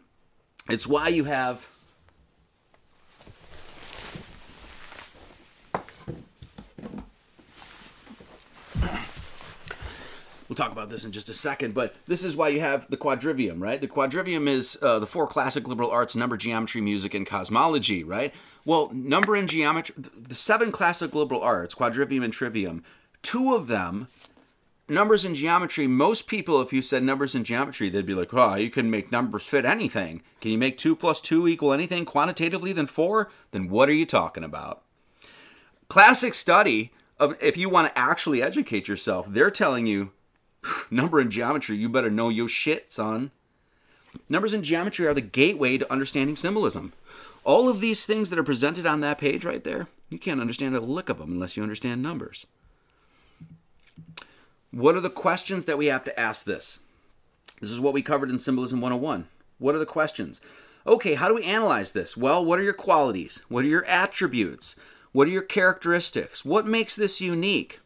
It's why you have. We'll talk about this in just a second, but this is why you have the quadrivium, right? The quadrivium is uh, the four classic liberal arts number, geometry, music, and cosmology, right? Well, number and geometry, the seven classic liberal arts, quadrivium and trivium, two of them numbers and geometry most people if you said numbers and geometry they'd be like oh you can make numbers fit anything can you make 2 plus 2 equal anything quantitatively than 4 then what are you talking about classic study if you want to actually educate yourself they're telling you number and geometry you better know your shit son numbers and geometry are the gateway to understanding symbolism all of these things that are presented on that page right there you can't understand a lick of them unless you understand numbers what are the questions that we have to ask this? This is what we covered in Symbolism 101. What are the questions? Okay, how do we analyze this? Well, what are your qualities? What are your attributes? What are your characteristics? What makes this unique?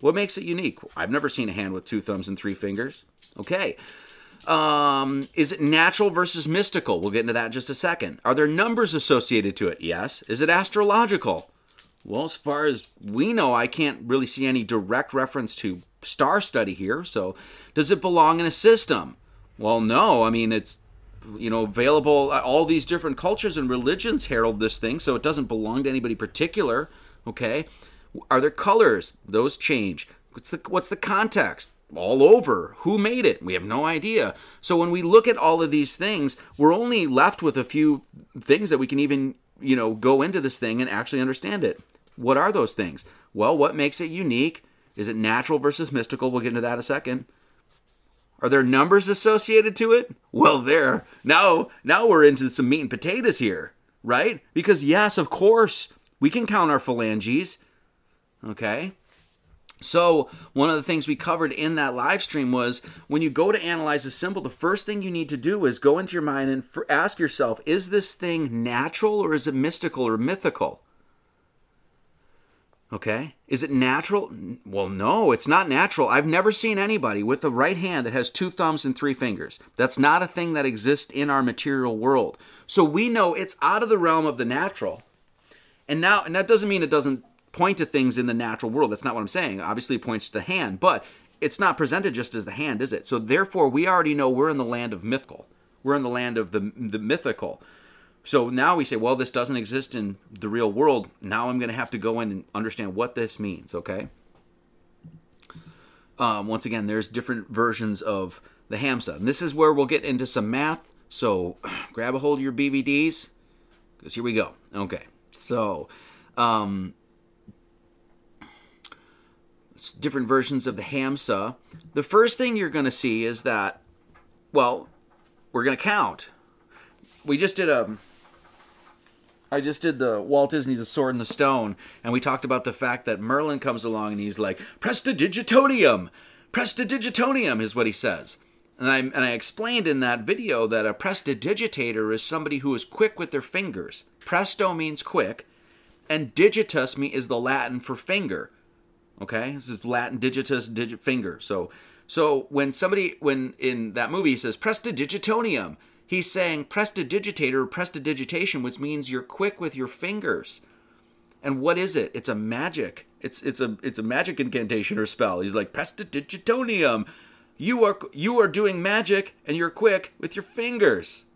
What makes it unique? I've never seen a hand with two thumbs and three fingers. Okay. Um, is it natural versus mystical? We'll get into that in just a second. Are there numbers associated to it? Yes. Is it astrological? Well, as far as we know, I can't really see any direct reference to star study here. So, does it belong in a system? Well, no. I mean, it's you know available. All these different cultures and religions herald this thing, so it doesn't belong to anybody particular. Okay. Are there colors? Those change. What's the what's the context? all over. Who made it? We have no idea. So when we look at all of these things, we're only left with a few things that we can even, you know, go into this thing and actually understand it. What are those things? Well, what makes it unique? Is it natural versus mystical? We'll get into that in a second. Are there numbers associated to it? Well, there. Now, now we're into some meat and potatoes here, right? Because yes, of course, we can count our phalanges. Okay? So, one of the things we covered in that live stream was when you go to analyze a symbol, the first thing you need to do is go into your mind and ask yourself, is this thing natural or is it mystical or mythical? Okay. Is it natural? Well, no, it's not natural. I've never seen anybody with the right hand that has two thumbs and three fingers. That's not a thing that exists in our material world. So we know it's out of the realm of the natural. And now, and that doesn't mean it doesn't point to things in the natural world. That's not what I'm saying. Obviously, it points to the hand, but it's not presented just as the hand, is it? So therefore, we already know we're in the land of mythical. We're in the land of the the mythical. So now we say, well, this doesn't exist in the real world. Now I'm going to have to go in and understand what this means, okay? Um, once again, there's different versions of the Hamsa. And this is where we'll get into some math. So grab a hold of your BVDs because here we go. Okay. So, um, different versions of the Hamsa. The first thing you're going to see is that, well, we're going to count. We just did a I just did the Walt Disney's A Sword in the Stone, and we talked about the fact that Merlin comes along and he's like, Prestidigitonium! Prestidigitonium is what he says. And I, and I explained in that video that a prestidigitator is somebody who is quick with their fingers. Presto means quick, and digitus me is the Latin for finger. Okay, this is Latin digitus, digit finger. So, so when somebody, when in that movie he says prestidigitonium, He's saying prestidigitator or prestidigitation, which means you're quick with your fingers. And what is it? It's a magic. It's it's a it's a magic incantation or spell. He's like prestidigitonium. You are you are doing magic and you're quick with your fingers.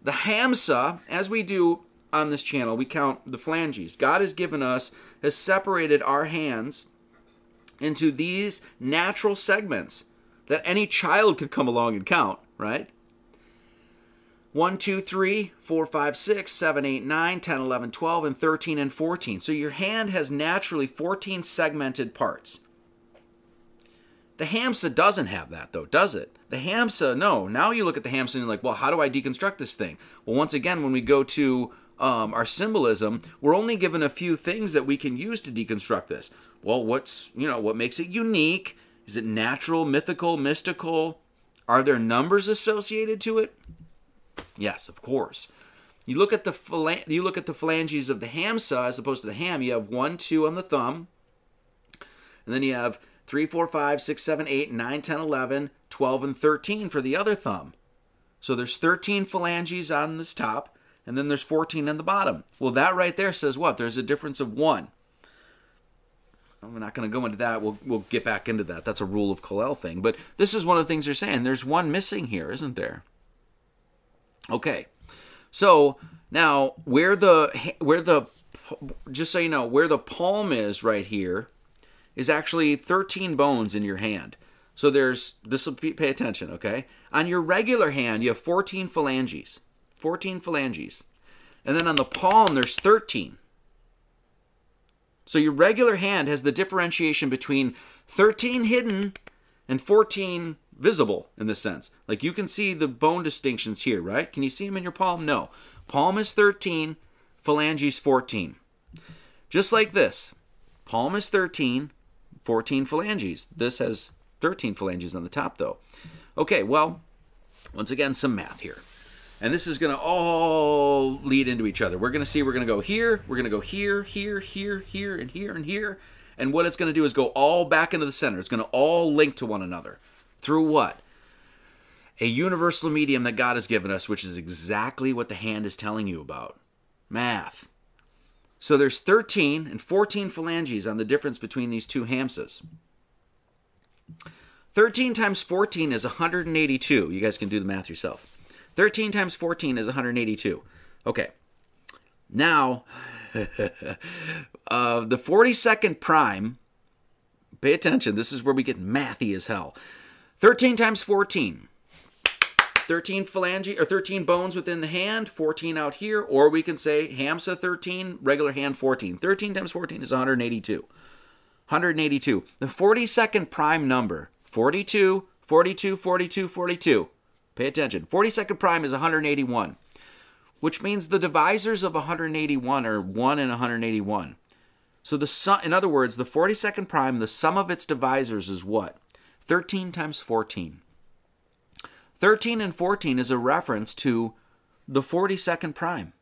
The hamsa, as we do on this channel, we count the phalanges. God has given us, has separated our hands into these natural segments that any child could come along and count right? 1, 2, 3, 4, 5, 6, 7, 8, 9, 10, 11, 12, and 13 and 14. So your hand has naturally 14 segmented parts. The Hamsa doesn't have that, though, does it? The Hamsa, no. Now you look at the Hamsa and you're like, well, how do I deconstruct this thing? Well, once again, when we go to um, our symbolism, we're only given a few things that we can use to deconstruct this. Well, what's, you know, what makes it unique? Is it natural, mythical, mystical? Are there numbers associated to it? Yes, of course. You look at the you look at the phalanges of the hamsa as opposed to the ham. You have one, two on the thumb, and then you have 3, 4, 5, 6, 7, 8, 9, 10, 11, 12, and 13 for the other thumb. So there's 13 phalanges on this top, and then there's 14 in the bottom. Well, that right there says what? There's a difference of one. I'm not going to go into that. We'll, we'll get back into that. That's a rule of Kollel thing. But this is one of the things they're saying. There's one missing here, isn't there? Okay. So now where the where the just so you know where the palm is right here is actually 13 bones in your hand. So there's this will pay attention, okay? On your regular hand, you have 14 phalanges. 14 phalanges. And then on the palm there's 13. So your regular hand has the differentiation between 13 hidden and 14 visible in this sense. Like you can see the bone distinctions here, right? Can you see them in your palm? No. Palm is 13, phalanges 14. Just like this. Palm is 13, 14 phalanges. This has 13 phalanges on the top, though. Okay, well, once again, some math here. And this is going to all lead into each other. We're going to see we're going to go here, we're going to go here, here, here, here, and here, and here. And what it's going to do is go all back into the center. It's going to all link to one another. Through what? A universal medium that God has given us, which is exactly what the hand is telling you about math. So there's 13 and 14 phalanges on the difference between these two hamsas. 13 times 14 is 182. You guys can do the math yourself. 13 times 14 is 182. Okay. Now, uh, the 42nd prime, pay attention, this is where we get mathy as hell. 13 times 14. 13 phalange or 13 bones within the hand, 14 out here, or we can say hamsa 13, regular hand 14. 13 times 14 is 182. 182. The 42nd prime number, 42, 42, 42, 42. Pay attention. 42nd prime is 181, which means the divisors of 181 are 1 and 181. So the sum, in other words, the 42nd prime, the sum of its divisors is what? 13 times 14. 13 and 14 is a reference to the 42nd prime.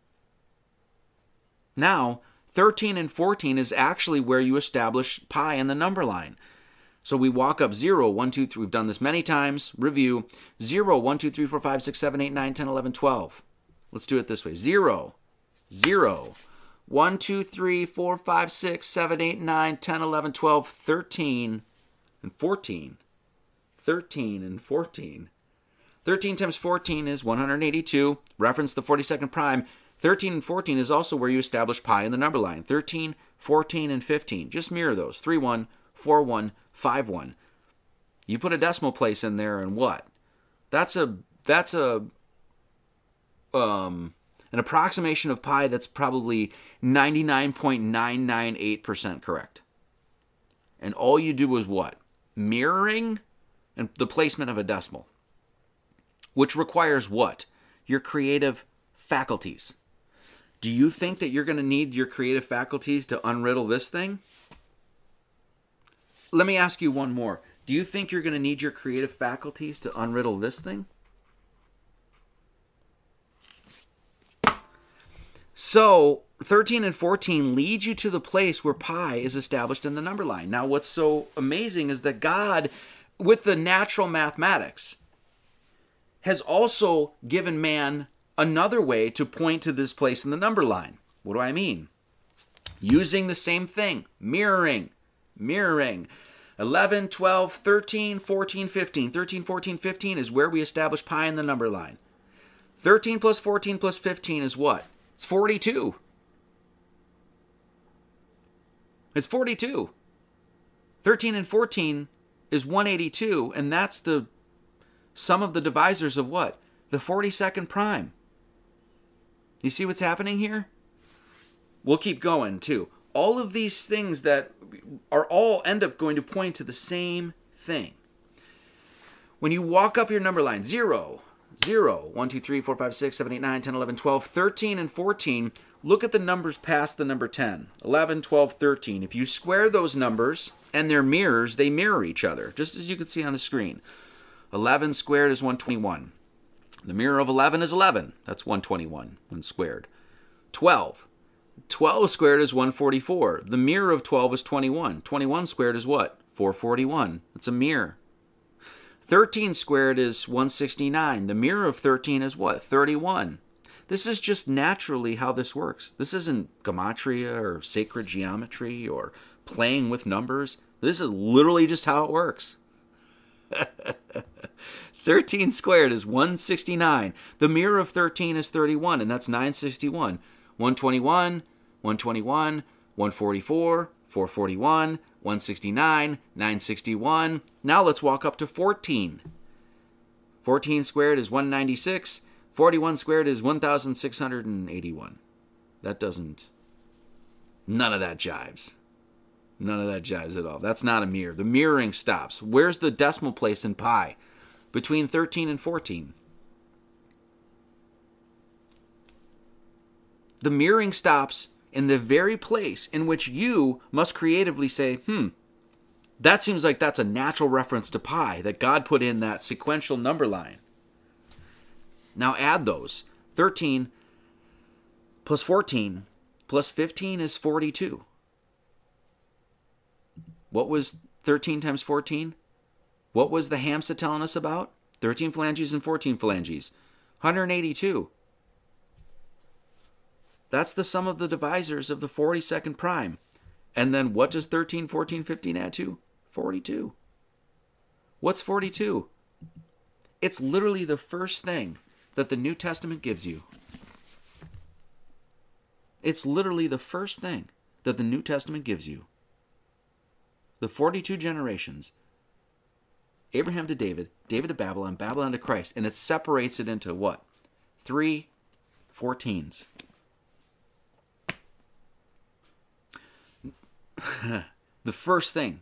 Now, 13 and 14 is actually where you establish pi in the number line. So we walk up 0, 1, 2, 3. We've done this many times. Review 0, 1, 2, 3, 4, 5, 6, 7, 8, 9, 10, 11, 12. Let's do it this way 0, 0, 1, 2, 3, 4, 5, 6, 7, 8, 9, 10, 11, 12, 13, and 14. 13 and 14. 13 times 14 is 182. Reference the 42nd prime. 13 and 14 is also where you establish pi in the number line. 13, 14, and 15. Just mirror those. 3, 1, 4, 1, 5, 1. You put a decimal place in there and what? That's a that's a um an approximation of pi that's probably 99.998% correct. And all you do is what? Mirroring and the placement of a decimal which requires what? Your creative faculties. Do you think that you're going to need your creative faculties to unriddle this thing? Let me ask you one more. Do you think you're going to need your creative faculties to unriddle this thing? So, 13 and 14 lead you to the place where pi is established in the number line. Now, what's so amazing is that God, with the natural mathematics, has also given man another way to point to this place in the number line. What do I mean? Using the same thing, mirroring, mirroring. 11, 12, 13, 14, 15. 13, 14, 15 is where we establish pi in the number line. 13 plus 14 plus 15 is what? It's 42. It's 42. 13 and 14 is 182, and that's the sum of the divisors of what? The 42nd prime. You see what's happening here? We'll keep going too. All of these things that are all end up going to point to the same thing. When you walk up your number line, 0, 0, 1, 2, 3, 4, 5, 6, 7, 8, 9, 10, 11, 12, 13, and 14, look at the numbers past the number 10. 11, 12, 13. If you square those numbers and their mirrors, they mirror each other, just as you can see on the screen. 11 squared is 121. The mirror of 11 is 11. That's 121 when squared. 12. 12 squared is 144. The mirror of 12 is 21. 21 squared is what? 441. It's a mirror. 13 squared is 169. The mirror of 13 is what? 31. This is just naturally how this works. This isn't gematria or sacred geometry or playing with numbers. This is literally just how it works. 13 squared is 169. The mirror of 13 is 31, and that's 961. 121, 121, 144, 441, 169, 961. Now let's walk up to 14. 14 squared is 196. 41 squared is 1,681. That doesn't. None of that jives. None of that jives at all. That's not a mirror. The mirroring stops. Where's the decimal place in pi? Between 13 and 14. The mirroring stops in the very place in which you must creatively say, hmm, that seems like that's a natural reference to pi, that God put in that sequential number line. Now add those. 13 plus 14 plus 15 is 42. What was 13 times 14? What was the Hamsa telling us about? 13 phalanges and 14 phalanges. 182. That's the sum of the divisors of the 42nd prime. And then what does 13, 14, 15 add to? 42. What's 42? It's literally the first thing that the New Testament gives you. It's literally the first thing that the New Testament gives you. The 42 generations Abraham to David, David to Babylon, Babylon to Christ, and it separates it into what? Three 14s. the first thing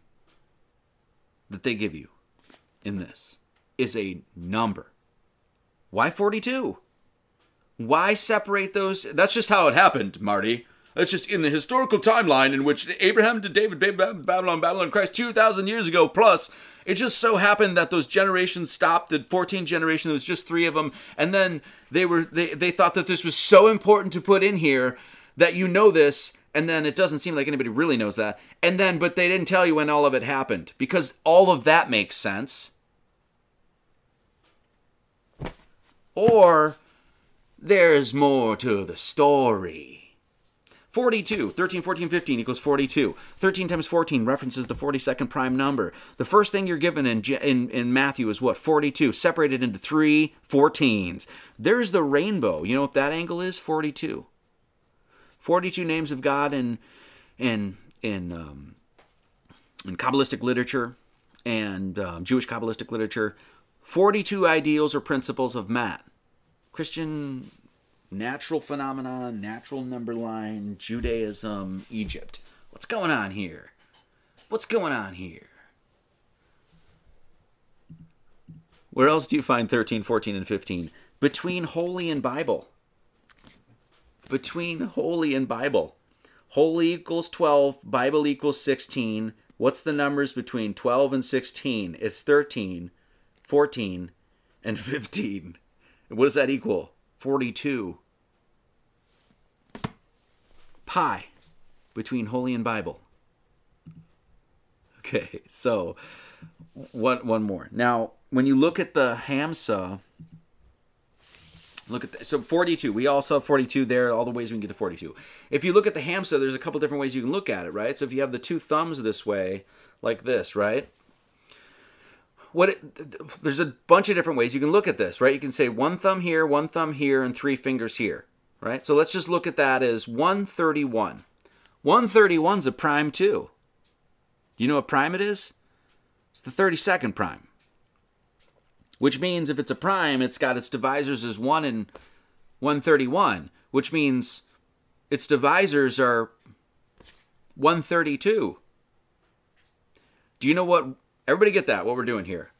that they give you in this is a number. Why 42? Why separate those? That's just how it happened, Marty. That's just in the historical timeline in which Abraham to David, Babylon, Babylon, Christ, 2,000 years ago plus. It just so happened that those generations stopped. The 14 generation, there was just three of them. And then they were they, they thought that this was so important to put in here that you know this and then it doesn't seem like anybody really knows that. And then, but they didn't tell you when all of it happened because all of that makes sense. Or there's more to the story. 42, 13, 14, 15 equals 42. 13 times 14 references the 42nd prime number. The first thing you're given in, in, in Matthew is what? 42, separated into three 14s. There's the rainbow. You know what that angle is? 42. 42 names of God in in in um, in Kabbalistic literature and um, Jewish Kabbalistic literature. 42 ideals or principles of Ma'at. Christian natural phenomena, natural number line, Judaism, Egypt. What's going on here? What's going on here? Where else do you find 13, 14, and 15? Between holy and Bible between holy and Bible. Holy equals 12, Bible equals 16. What's the numbers between 12 and 16? It's 13, 14, and 15. what does that equal? 42. Pi between holy and Bible. Okay, so one one more. Now, when you look at the Hamsa, Look at that. So 42. We all saw 42 there, all the ways we can get to 42. If you look at the hamsa, there's a couple different ways you can look at it, right? So if you have the two thumbs this way, like this, right? What it, there's a bunch of different ways you can look at this, right? You can say one thumb here, one thumb here, and three fingers here, right? So let's just look at that as 131. 131 is a prime too. You know what prime it is? It's the 32nd prime which means if it's a prime, it's got its divisors as 1 and 131, which means its divisors are 132. Do you know what? Everybody get that, what we're doing here.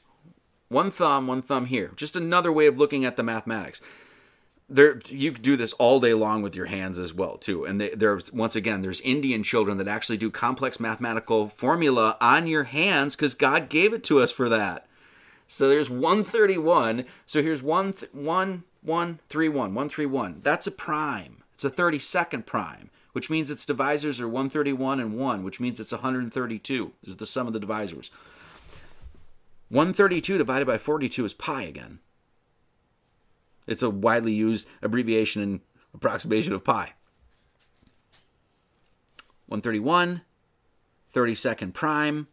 one thumb, one thumb here. Just another way of looking at the mathematics. There, you could do this all day long with your hands as well too. And they, there's once again, there's Indian children that actually do complex mathematical formula on your hands because God gave it to us for that. So there's 131. So here's one, th- one, one, three, one, one, three, one. That's a prime. It's a 32nd prime, which means its divisors are 131 and 1, which means it's 132 is the sum of the divisors. 132 divided by 42 is pi again. It's a widely used abbreviation and approximation of pi. 131, 32nd prime,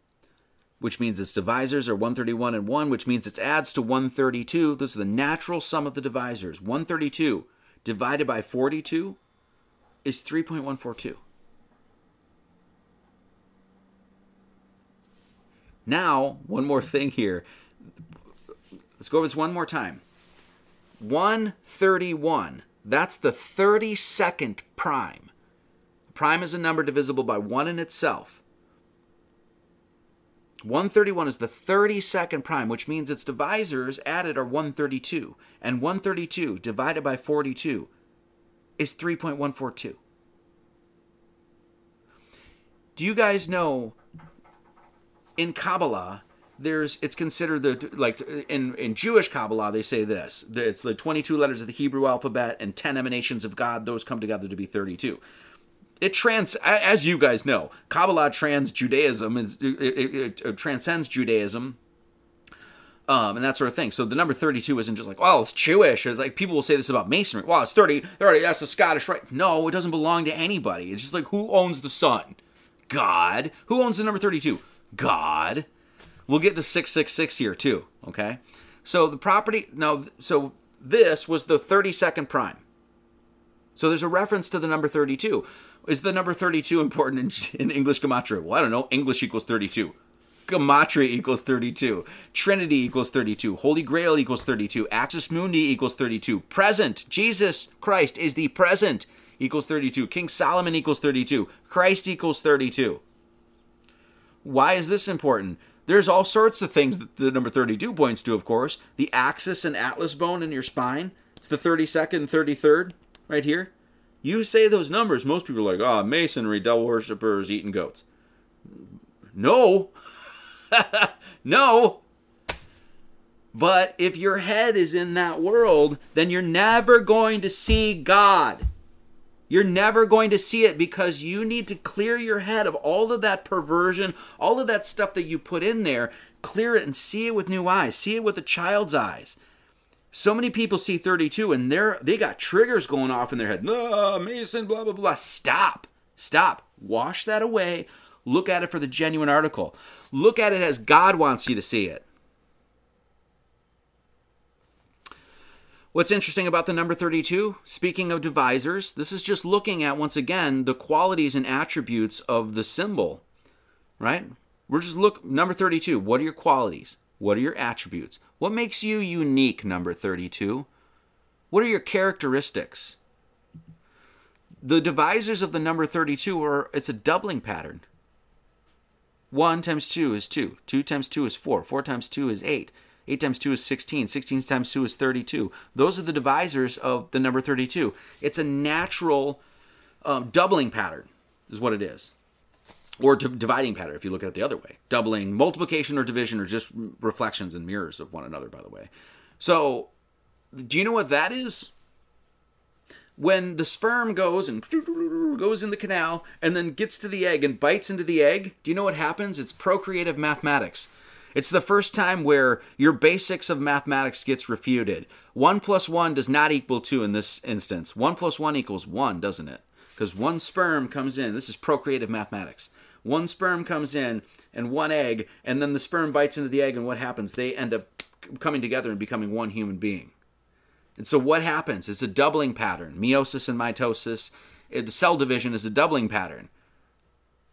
which means its divisors are 131 and 1, which means it adds to 132. This is the natural sum of the divisors. 132 divided by 42 is 3.142. Now, one more thing here. Let's go over this one more time. 131. That's the 32nd prime. Prime is a number divisible by 1 in itself. 131 is the 32nd prime, which means its divisors added are 132. And 132 divided by 42 is 3.142. Do you guys know in Kabbalah, there's it's considered the like in in Jewish Kabbalah they say this it's the 22 letters of the Hebrew alphabet and 10 emanations of God those come together to be 32 it trans as you guys know Kabbalah trans Judaism it, it, it, it transcends Judaism um, and that sort of thing. So the number 32 isn't just like, well, it's Jewish. Or like people will say this about Masonry. Well, it's 30, 30, that's the Scottish Rite. No, it doesn't belong to anybody. It's just like who owns the sun? God. Who owns the number 32? God. We'll get to 666 here too, okay? So the property, now, so this was the 32nd prime. So there's a reference to the number 32. Is the number 32 important in, in English gematria? Well, I don't know. English equals 32. Gematria equals 32. Trinity equals 32. Holy Grail equals 32. Axis Mundi equals 32. Present. Jesus Christ is the present equals 32. King Solomon equals 32. Christ equals 32. Why is this important? There's all sorts of things that the number 32 points to, of course. The axis and atlas bone in your spine. It's the 32nd and 33rd right here. You say those numbers, most people are like, oh, masonry, devil worshippers, eating goats. No. no. But if your head is in that world, then you're never going to see God. You're never going to see it because you need to clear your head of all of that perversion, all of that stuff that you put in there. Clear it and see it with new eyes. See it with a child's eyes. So many people see 32 and they're they got triggers going off in their head. No, Mason, blah blah blah. Stop. Stop. Wash that away. Look at it for the genuine article. Look at it as God wants you to see it. What's interesting about the number 32? Speaking of divisors, this is just looking at, once again, the qualities and attributes of the symbol, right? We're just look, number 32, what are your qualities? What are your attributes? What makes you unique, number 32? What are your characteristics? The divisors of the number 32 are, it's a doubling pattern. 1 times 2 is 2. 2 times 2 is 4. 4 times 2 is 8. 8 times 2 is 16. 16 times 2 is 32. Those are the divisors of the number 32. It's a natural um, doubling pattern, is what it is. Or dividing pattern, if you look at it the other way. Doubling, multiplication or division are just reflections and mirrors of one another, by the way. So, do you know what that is? When the sperm goes and goes in the canal and then gets to the egg and bites into the egg, do you know what happens? It's procreative mathematics. It's the first time where your basics of mathematics gets refuted. 1 plus 1 does not equal 2 in this instance. 1 plus 1 equals 1, doesn't it? Because one sperm comes in. This is procreative mathematics. One sperm comes in and one egg, and then the sperm bites into the egg, and what happens? They end up coming together and becoming one human being. And so what happens? It's a doubling pattern. Meiosis and mitosis. The cell division is a doubling pattern.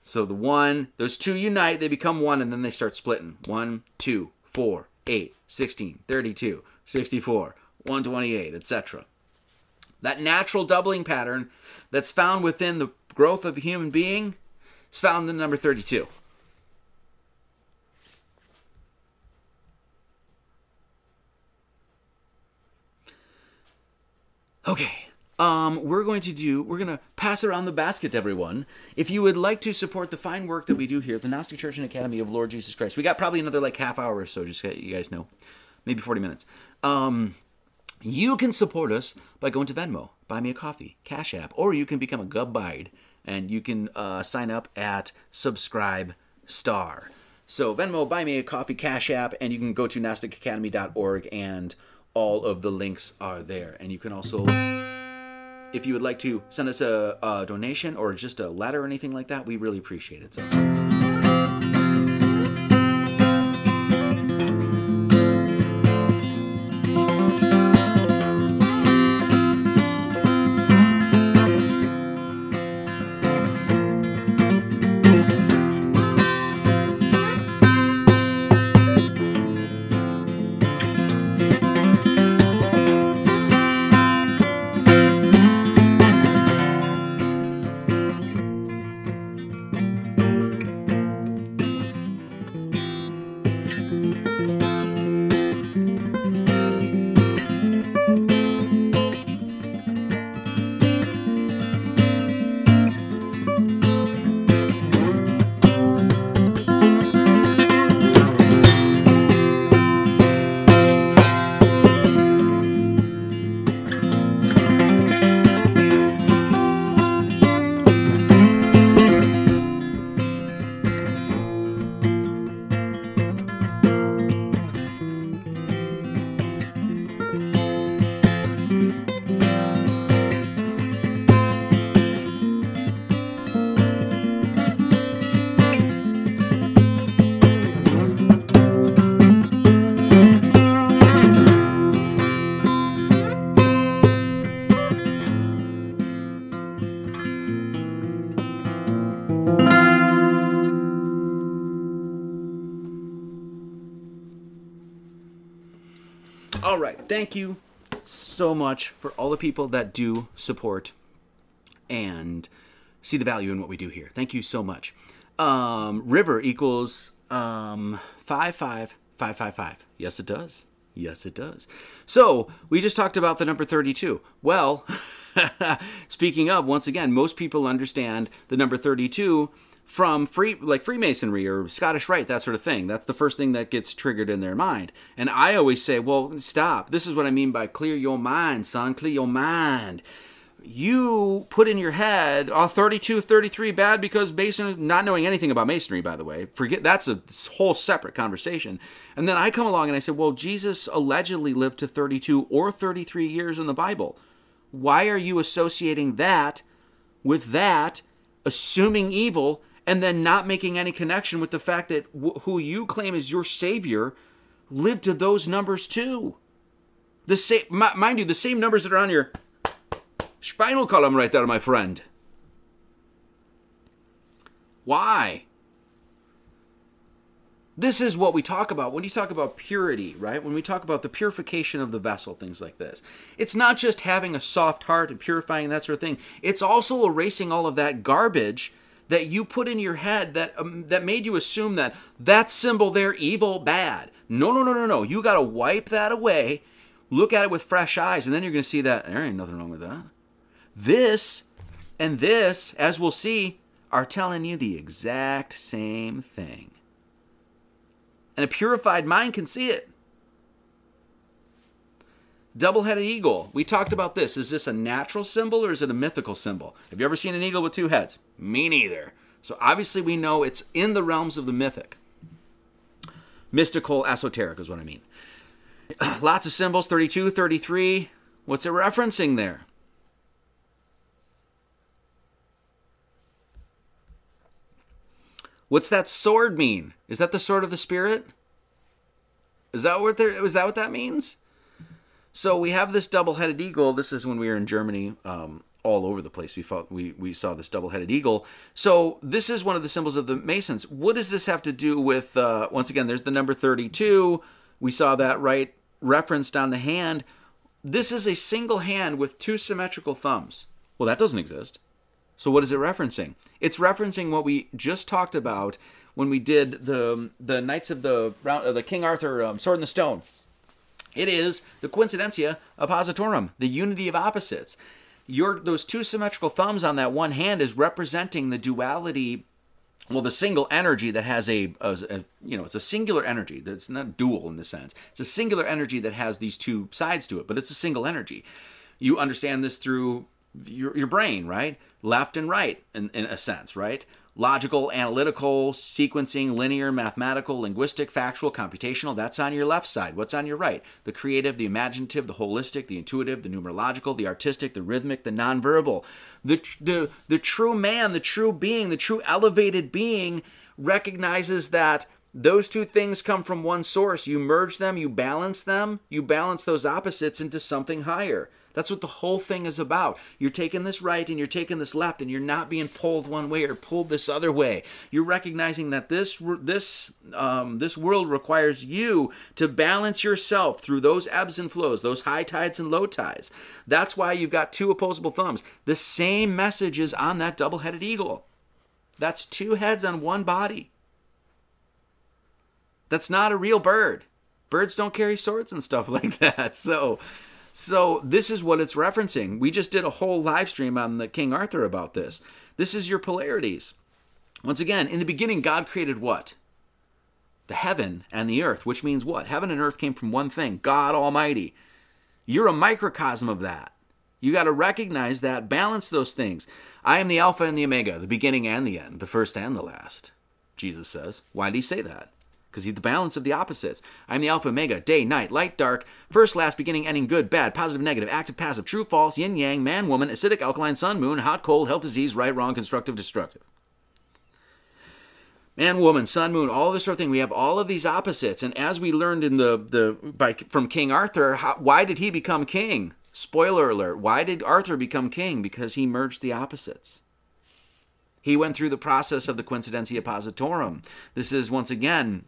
So the one, those two unite, they become one, and then they start splitting. 1, 2, 4, 8, 16, 32, 64, 128, etc. That natural doubling pattern that's found within the growth of a human being it's found in number 32. Okay, um, we're going to do, we're going to pass around the basket to everyone. If you would like to support the fine work that we do here at the Gnostic Church and Academy of Lord Jesus Christ, we got probably another like half hour or so, just so you guys know, maybe 40 minutes. Um, you can support us by going to Venmo, buy me a coffee, Cash App, or you can become a gubbide and you can uh, sign up at Subscribe Star. So Venmo, buy me a coffee, Cash App, and you can go to GnosticAcademy.org and all of the links are there. And you can also, if you would like to send us a, a donation or just a letter or anything like that, we really appreciate it. So. Thank you so much for all the people that do support and see the value in what we do here. Thank you so much. Um, river equals um, five five five five five. Yes, it does. Yes, it does. So we just talked about the number thirty-two. Well, speaking of, once again, most people understand the number thirty-two from free like Freemasonry or Scottish Rite, that sort of thing. That's the first thing that gets triggered in their mind. And I always say, well, stop. This is what I mean by clear your mind, son. Clear your mind. You put in your head, oh, 32, 33 bad because Mason, not knowing anything about Masonry, by the way, forget that's a whole separate conversation. And then I come along and I said, well, Jesus allegedly lived to 32 or 33 years in the Bible. Why are you associating that with that, assuming evil, and then not making any connection with the fact that wh- who you claim is your savior lived to those numbers too. The same, mind you, the same numbers that are on your spinal column right there, my friend. Why? This is what we talk about when you talk about purity, right? When we talk about the purification of the vessel, things like this. It's not just having a soft heart and purifying that sort of thing. It's also erasing all of that garbage that you put in your head that um, that made you assume that that symbol there evil bad. No, no, no, no, no. You got to wipe that away. Look at it with fresh eyes and then you're going to see that there ain't nothing wrong with that. This and this, as we'll see, are telling you the exact same thing. And a purified mind can see it. Double headed eagle. We talked about this. Is this a natural symbol or is it a mythical symbol? Have you ever seen an eagle with two heads? Me neither. So obviously we know it's in the realms of the mythic. Mystical, esoteric is what I mean. Lots of symbols 32, 33. What's it referencing there? What's that sword mean? Is that the sword of the spirit? Is that what there? Is that what that means? So we have this double-headed eagle. This is when we were in Germany, um, all over the place. We we we saw this double-headed eagle. So this is one of the symbols of the Masons. What does this have to do with? Uh, once again, there's the number thirty-two. We saw that right referenced on the hand. This is a single hand with two symmetrical thumbs. Well, that doesn't exist. So what is it referencing? It's referencing what we just talked about when we did the the Knights of the round, uh, the King Arthur um, Sword in the Stone, It is the coincidentia oppositorum, the unity of opposites. Your those two symmetrical thumbs on that one hand is representing the duality well the single energy that has a, a, a, you know it's a singular energy that's not dual in the sense. It's a singular energy that has these two sides to it but it's a single energy. You understand this through your, your brain right? Left and right in, in a sense right logical, analytical, sequencing, linear, mathematical, linguistic, factual, computational. That's on your left side. What's on your right? The creative, the imaginative, the holistic, the intuitive, the numerological, the artistic, the rhythmic, the nonverbal. The, the, the true man, the true being, the true elevated being recognizes that those two things come from one source. You merge them, you balance them, you balance those opposites into something higher. That's what the whole thing is about. You're taking this right and you're taking this left, and you're not being pulled one way or pulled this other way. You're recognizing that this this um, this world requires you to balance yourself through those ebbs and flows, those high tides and low tides. That's why you've got two opposable thumbs. The same message is on that double-headed eagle. That's two heads on one body. That's not a real bird. Birds don't carry swords and stuff like that. So so this is what it's referencing. We just did a whole live stream on the King Arthur about this. This is your polarities. Once again, in the beginning, God created what? The heaven and the earth, which means what? Heaven and earth came from one thing God Almighty. You're a microcosm of that. You got to recognize that, balance those things. I am the Alpha and the Omega, the beginning and the end, the first and the last, Jesus says. Why did he say that? Because he's the balance of the opposites. I'm the alpha omega, day, night, light, dark, first, last, beginning, ending, good, bad, positive, negative, active, passive, true, false, yin, yang, man, woman, acidic, alkaline, sun, moon, hot, cold, health, disease, right, wrong, constructive, destructive. Man, woman, sun, moon, all this sort of thing. We have all of these opposites, and as we learned in the the by from King Arthur, how, why did he become king? Spoiler alert: Why did Arthur become king? Because he merged the opposites. He went through the process of the Coincidentia Oppositorum. This is once again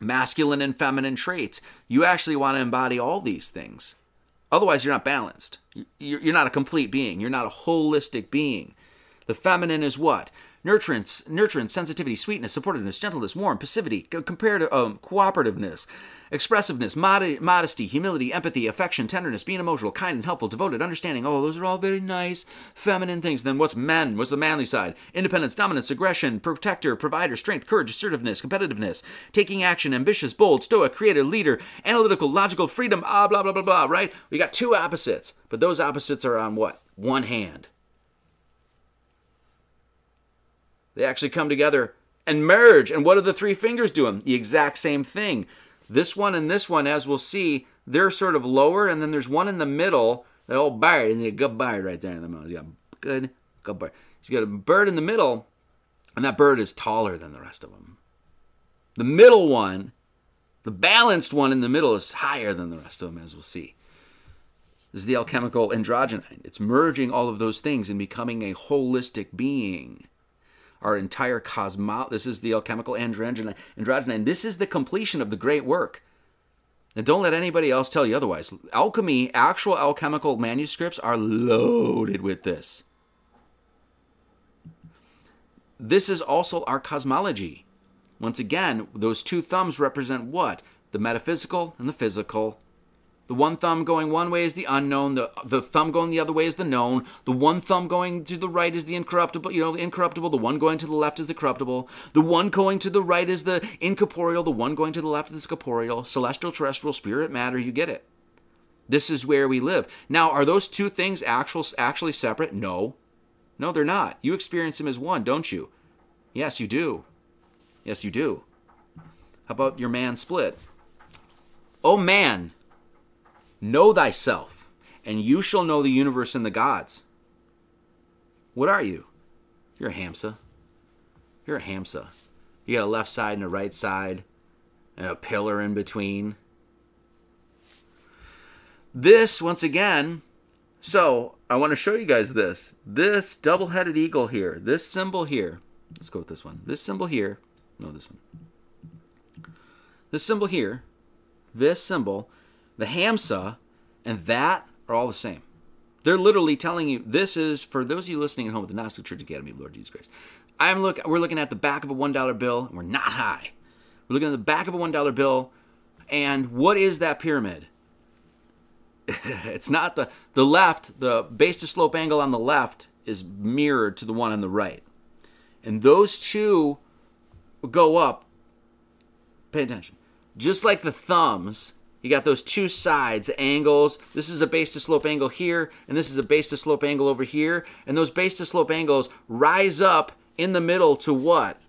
masculine and feminine traits. You actually want to embody all these things. Otherwise, you're not balanced. You're not a complete being. You're not a holistic being. The feminine is what? Nurturance, nurturance, sensitivity, sweetness, supportiveness, gentleness, warmth, passivity, comparative, um, cooperativeness, expressiveness, mod- modesty, humility, empathy, affection, tenderness, being emotional, kind and helpful, devoted, understanding. Oh, those are all very nice, feminine things. Then what's men? What's the manly side? Independence, dominance, aggression, protector, provider, strength, courage, assertiveness, competitiveness, taking action, ambitious, bold, stoic, creator, leader, analytical, logical, freedom, ah, blah, blah, blah, blah, right? We got two opposites, but those opposites are on what? One hand. They actually come together and merge. And what are the three fingers doing? The exact same thing. This one and this one, as we'll see, they're sort of lower, and then there's one in the middle, that oh, old bird, and a good bird right there in the middle. He's got good, good bird. He's got a bird in the middle, and that bird is taller than the rest of them. The middle one, the balanced one in the middle, is higher than the rest of them, as we'll see. This is the alchemical androgyne. It's merging all of those things and becoming a holistic being our entire cosmos. This is the alchemical androgyne. androgyne. This is the completion of the great work. And don't let anybody else tell you otherwise. Alchemy, actual alchemical manuscripts are loaded with this. This is also our cosmology. Once again, those two thumbs represent what? The metaphysical and the physical. The one thumb going one way is the unknown. The the thumb going the other way is the known. The one thumb going to the right is the incorruptible. You know, the incorruptible. The one going to the left is the corruptible. The one going to the right is the incorporeal. The one going to the left is corporeal. Celestial, terrestrial, spirit, matter. You get it. This is where we live. Now, are those two things actual, actually separate? No. No, they're not. You experience them as one, don't you? Yes, you do. Yes, you do. How about your man split? Oh man, Know thyself, and you shall know the universe and the gods. What are you? You're a hamsa. You're a hamsa. You got a left side and a right side, and a pillar in between. This, once again, so I want to show you guys this. This double headed eagle here, this symbol here. Let's go with this one. This symbol here. No, this one. This symbol here, this symbol the Hamsa, and that are all the same. They're literally telling you this is for those of you listening at home at the Gnostic Church Academy of Lord Jesus Christ. I'm look we're looking at the back of a one dollar bill, and we're not high. We're looking at the back of a one dollar bill, and what is that pyramid? it's not the the left, the base to slope angle on the left is mirrored to the one on the right. And those two go up. Pay attention. Just like the thumbs, you got those two sides, angles. This is a base to slope angle here, and this is a base to slope angle over here. And those base to slope angles rise up in the middle to what?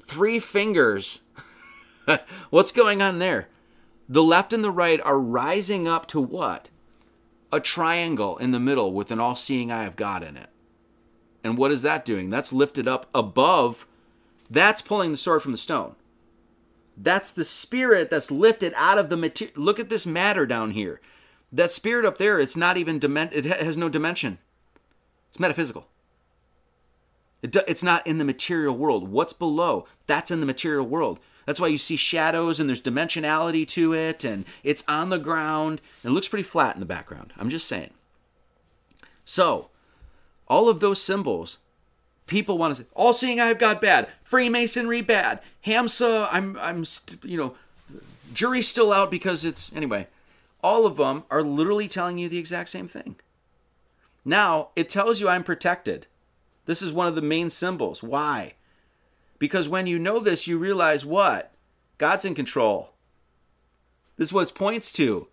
Three fingers. What's going on there? The left and the right are rising up to what? A triangle in the middle with an all seeing eye of God in it. And what is that doing? That's lifted up above. That's pulling the sword from the stone. That's the spirit that's lifted out of the material. Look at this matter down here. That spirit up there, it's not even dimen- it has no dimension. It's metaphysical. It do- it's not in the material world. What's below? That's in the material world. That's why you see shadows and there's dimensionality to it and it's on the ground. It looks pretty flat in the background. I'm just saying. So, all of those symbols, people want to say, all seeing eye of God bad, Freemasonry bad, Hamsa, I'm, I'm, st- you know, jury's still out because it's, anyway, all of them are literally telling you the exact same thing. Now, it tells you I'm protected. This is one of the main symbols. Why? Because when you know this, you realize what? God's in control. This is what it points to.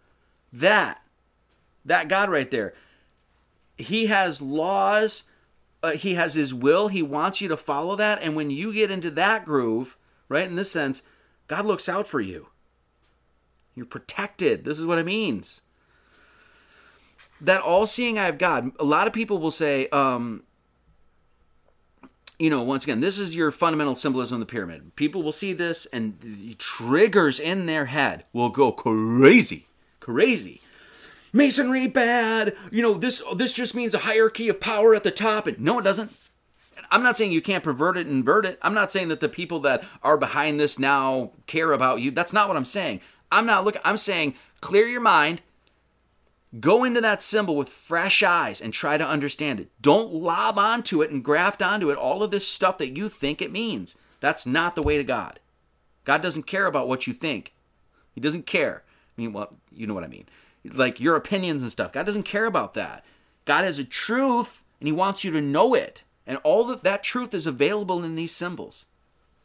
That. That God right there. He has laws. Uh, he has his will. He wants you to follow that. And when you get into that groove, right, in this sense, God looks out for you. You're protected. This is what it means. That all seeing eye of God, a lot of people will say, um, you know, once again, this is your fundamental symbolism of the pyramid. People will see this and the triggers in their head will go crazy, crazy. Masonry bad. You know, this this just means a hierarchy of power at the top. And no, it doesn't. I'm not saying you can't pervert it and invert it. I'm not saying that the people that are behind this now care about you. That's not what I'm saying. I'm not looking. I'm saying clear your mind Go into that symbol with fresh eyes and try to understand it. Don't lob onto it and graft onto it all of this stuff that you think it means. That's not the way to God. God doesn't care about what you think. He doesn't care. I mean, well, you know what I mean. Like your opinions and stuff. God doesn't care about that. God has a truth and he wants you to know it. And all that that truth is available in these symbols.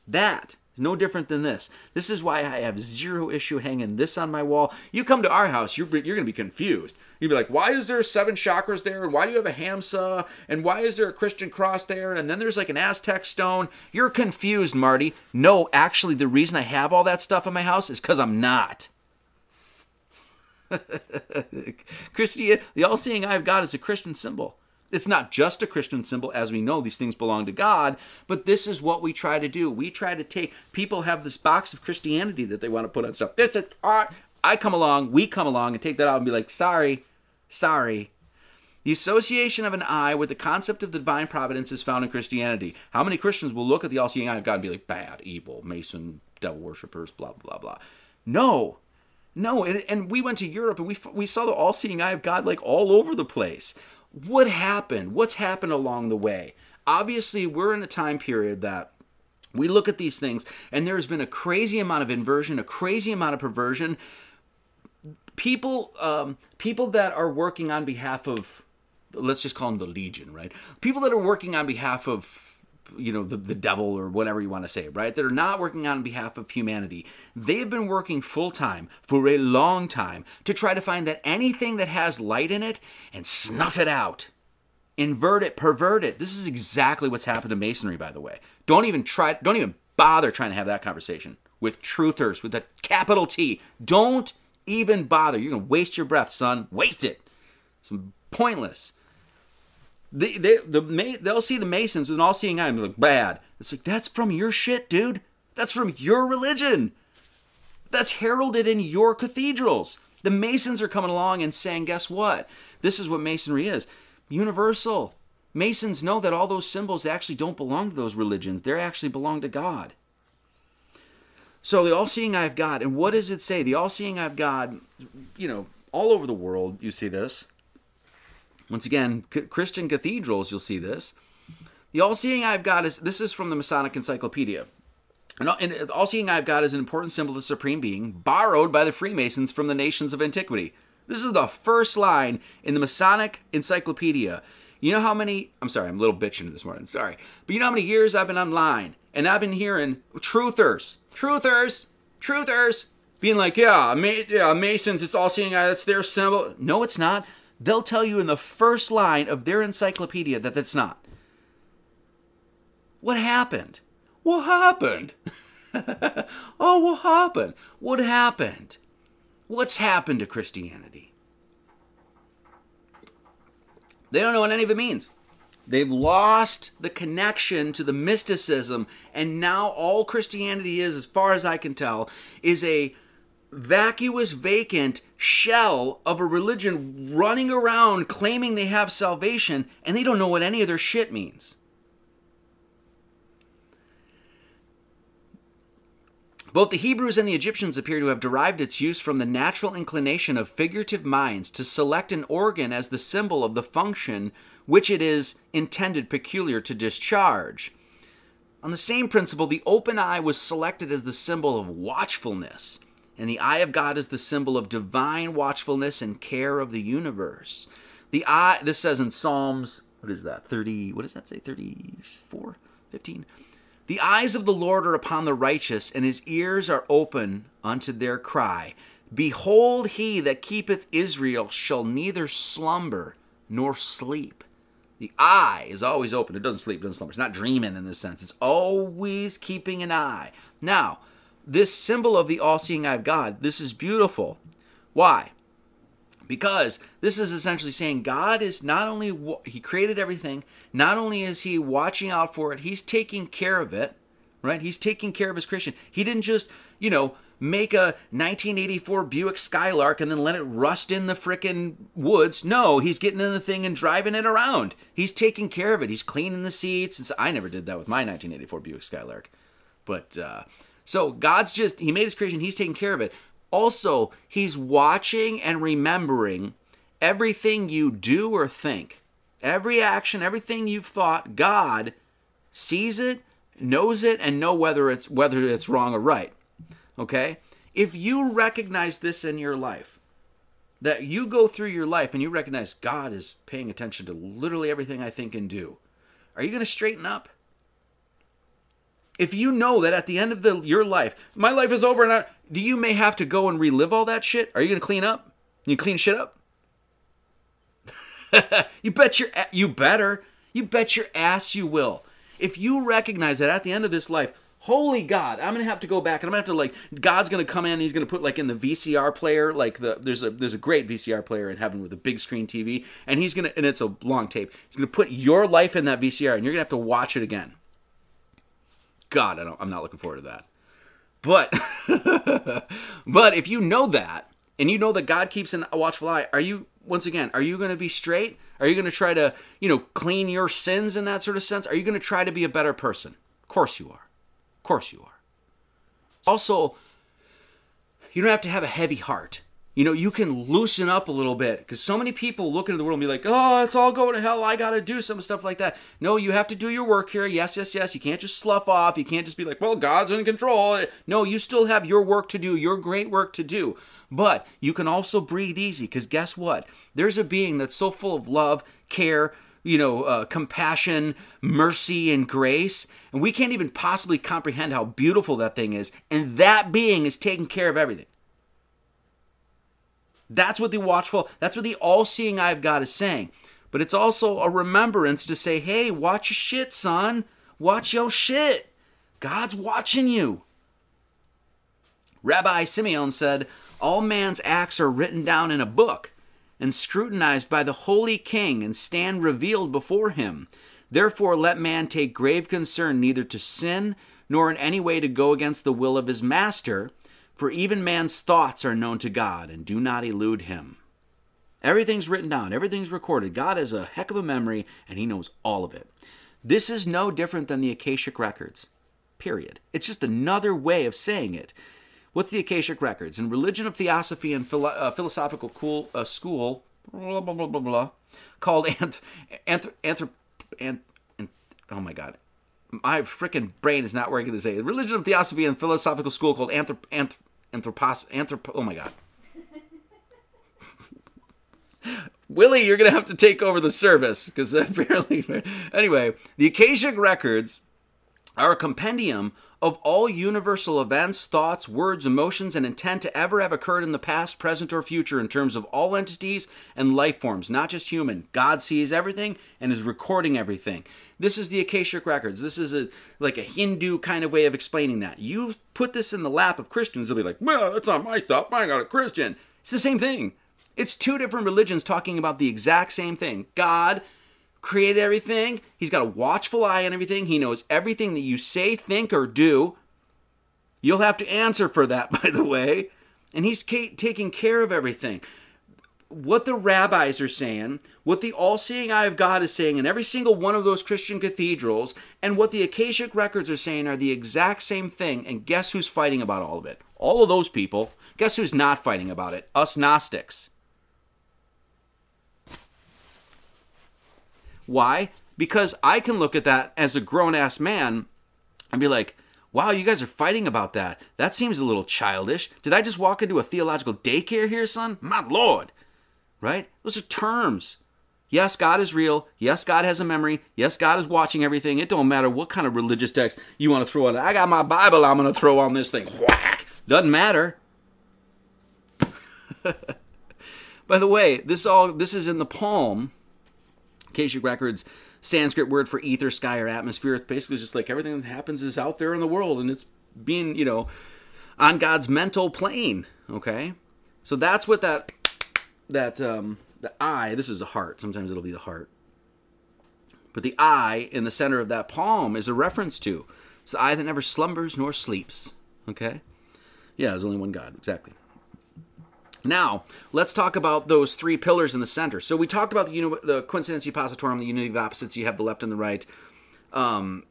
That is no different than this. This is why I have zero issue hanging this on my wall. You come to our house, you're, you're going to be confused. You'd be like, why is there seven chakras there? And why do you have a Hamsa? And why is there a Christian cross there? And then there's like an Aztec stone. You're confused, Marty. No, actually, the reason I have all that stuff in my house is because I'm not. Christian, the all seeing eye of God is a Christian symbol. It's not just a Christian symbol, as we know, these things belong to God, but this is what we try to do. We try to take, people have this box of Christianity that they want to put on stuff. This is, I come along, we come along and take that out and be like, sorry, sorry. The association of an eye with the concept of the divine providence is found in Christianity. How many Christians will look at the all seeing eye of God and be like, bad, evil, Mason, devil worshippers, blah, blah, blah. No, no, and, and we went to Europe and we we saw the all-seeing eye of God like all over the place what happened? What's happened along the way? Obviously, we're in a time period that we look at these things and there's been a crazy amount of inversion, a crazy amount of perversion. People, um, people that are working on behalf of, let's just call them the Legion, right? People that are working on behalf of you know the, the devil or whatever you want to say right? That are not working on behalf of humanity. They've been working full time for a long time to try to find that anything that has light in it and snuff it out. Invert it pervert it. This is exactly what's happened to masonry by the way. Don't even try don't even bother trying to have that conversation with truthers with a capital t. Don't even bother. You're gonna waste your breath son. Waste it. It's pointless they, they, the, they'll see the Masons with an all seeing eye and be like, bad. It's like, that's from your shit, dude. That's from your religion. That's heralded in your cathedrals. The Masons are coming along and saying, guess what? This is what Masonry is universal. Masons know that all those symbols actually don't belong to those religions, they actually belong to God. So, the all seeing eye of God, and what does it say? The all seeing eye of God, you know, all over the world, you see this. Once again, C- Christian cathedrals, you'll see this. The all seeing eye of God is this is from the Masonic Encyclopedia. And uh, all seeing eye of God is an important symbol of the Supreme Being, borrowed by the Freemasons from the nations of antiquity. This is the first line in the Masonic Encyclopedia. You know how many, I'm sorry, I'm a little bitching this morning, sorry. But you know how many years I've been online and I've been hearing truthers, truthers, truthers being like, yeah, Ma- yeah Masons, it's all seeing eye, that's their symbol. No, it's not. They'll tell you in the first line of their encyclopedia that that's not. What happened? What happened? oh, what happened? What happened? What's happened to Christianity? They don't know what any of it means. They've lost the connection to the mysticism, and now all Christianity is, as far as I can tell, is a vacuous, vacant shell of a religion running around claiming they have salvation, and they don't know what any of their shit means. Both the Hebrews and the Egyptians appear to have derived its use from the natural inclination of figurative minds to select an organ as the symbol of the function which it is intended peculiar to discharge. On the same principle, the open eye was selected as the symbol of watchfulness, and the eye of God is the symbol of divine watchfulness and care of the universe. The eye, this says in Psalms, what is that, 30, what does that say, 34, 15? The eyes of the Lord are upon the righteous, and his ears are open unto their cry. Behold, he that keepeth Israel shall neither slumber nor sleep. The eye is always open. It doesn't sleep, it doesn't slumber. It's not dreaming in this sense. It's always keeping an eye. Now, this symbol of the all seeing eye of God, this is beautiful. Why? because this is essentially saying God is not only he created everything, not only is he watching out for it, he's taking care of it, right? He's taking care of his creation. He didn't just, you know, make a 1984 Buick Skylark and then let it rust in the frickin' woods. No, he's getting in the thing and driving it around. He's taking care of it. He's cleaning the seats. And so, I never did that with my 1984 Buick Skylark. But uh, so God's just, he made his creation. He's taking care of it. Also, he's watching and remembering everything you do or think. Every action, everything you've thought, God sees it, knows it, and know whether it's whether it's wrong or right. Okay? If you recognize this in your life, that you go through your life and you recognize God is paying attention to literally everything I think and do, are you going to straighten up? If you know that at the end of the your life, my life is over, and I, you may have to go and relive all that shit. Are you gonna clean up? You clean shit up? you bet your you better. You bet your ass you will. If you recognize that at the end of this life, holy God, I'm gonna have to go back and I'm gonna have to like God's gonna come in. and He's gonna put like in the VCR player, like the there's a there's a great VCR player in heaven with a big screen TV, and he's gonna and it's a long tape. He's gonna put your life in that VCR, and you're gonna have to watch it again. God, I I'm not looking forward to that. But, but if you know that, and you know that God keeps a watchful eye, are you once again, are you going to be straight? Are you going to try to, you know, clean your sins in that sort of sense? Are you going to try to be a better person? Of course you are. Of course you are. Also, you don't have to have a heavy heart you know, you can loosen up a little bit because so many people look into the world and be like, oh, it's all going to hell. I got to do some stuff like that. No, you have to do your work here. Yes, yes, yes. You can't just slough off. You can't just be like, well, God's in control. No, you still have your work to do, your great work to do. But you can also breathe easy because guess what? There's a being that's so full of love, care, you know, uh, compassion, mercy, and grace. And we can't even possibly comprehend how beautiful that thing is. And that being is taking care of everything. That's what the watchful, that's what the all seeing eye of God is saying. But it's also a remembrance to say, hey, watch your shit, son. Watch your shit. God's watching you. Rabbi Simeon said, All man's acts are written down in a book and scrutinized by the holy king and stand revealed before him. Therefore, let man take grave concern neither to sin nor in any way to go against the will of his master for even man's thoughts are known to God and do not elude him. Everything's written down, everything's recorded. God has a heck of a memory and he knows all of it. This is no different than the Akashic Records, period. It's just another way of saying it. What's the Akashic Records? In Religion of Theosophy and Philo- uh, Philosophical cool, uh, School, blah, blah, blah, blah, blah, called Anth- Anth- Anthrop- Anth- oh my God, my freaking brain is not working to say Religion of Theosophy and Philosophical School called Anthrop- Anthrop- Anthropos anthropo oh my god. Willie, you're gonna have to take over the service because apparently. Anyway, the Akashic Records are a compendium of all universal events, thoughts, words, emotions, and intent to ever have occurred in the past, present, or future in terms of all entities and life forms, not just human. God sees everything and is recording everything. This is the Akashic Records. This is a like a Hindu kind of way of explaining that. You put this in the lap of Christians, they'll be like, well, that's not my stuff. I got a Christian. It's the same thing. It's two different religions talking about the exact same thing. God created everything. He's got a watchful eye on everything. He knows everything that you say, think, or do. You'll have to answer for that, by the way. And he's taking care of everything. What the rabbis are saying, what the all seeing eye of God is saying in every single one of those Christian cathedrals, and what the Akashic records are saying are the exact same thing. And guess who's fighting about all of it? All of those people. Guess who's not fighting about it? Us Gnostics. Why? Because I can look at that as a grown ass man and be like, wow, you guys are fighting about that. That seems a little childish. Did I just walk into a theological daycare here, son? My lord. Right? Those are terms. Yes, God is real. Yes, God has a memory. Yes, God is watching everything. It don't matter what kind of religious text you want to throw on. It. I got my Bible I'm going to throw on this thing. Whack. Doesn't matter. By the way, this all this is in the palm Akashic Records Sanskrit word for ether, sky, or atmosphere. It's basically just like everything that happens is out there in the world and it's being, you know, on God's mental plane. Okay? So that's what that that um the eye, this is a heart. Sometimes it'll be the heart. But the eye in the center of that palm is a reference to. It's the eye that never slumbers nor sleeps. Okay? Yeah, there's only one God, exactly. Now, let's talk about those three pillars in the center. So we talked about the, uni- the coincidentia oppositorum, the unity of opposites. You have the left and the right um,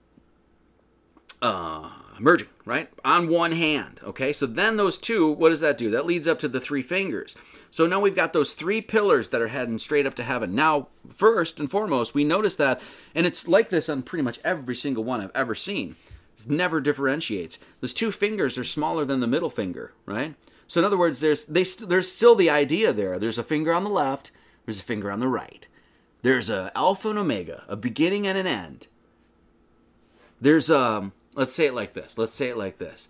uh, merging, right? On one hand, okay? So then those two, what does that do? That leads up to the three fingers. So now we've got those three pillars that are heading straight up to heaven. Now, first and foremost, we notice that, and it's like this on pretty much every single one I've ever seen. It never differentiates. Those two fingers are smaller than the middle finger, right? So in other words, there's they st- there's still the idea there. There's a finger on the left, there's a finger on the right. There's a alpha and omega, a beginning and an end. There's um let's say it like this. Let's say it like this.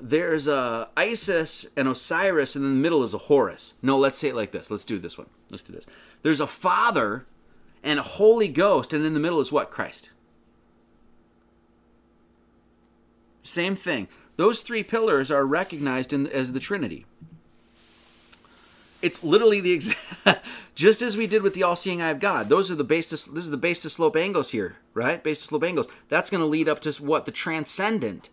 There's a Isis and Osiris and in the middle is a Horus. No, let's say it like this. Let's do this one. Let's do this. There's a Father and a Holy Ghost and in the middle is what? Christ. Same thing. Those three pillars are recognized in, as the Trinity. It's literally the exact, just as we did with the all-seeing eye of God. Those are the base to, this is the base to slope angles here, right? Base to slope angles. That's going to lead up to what? The transcendent,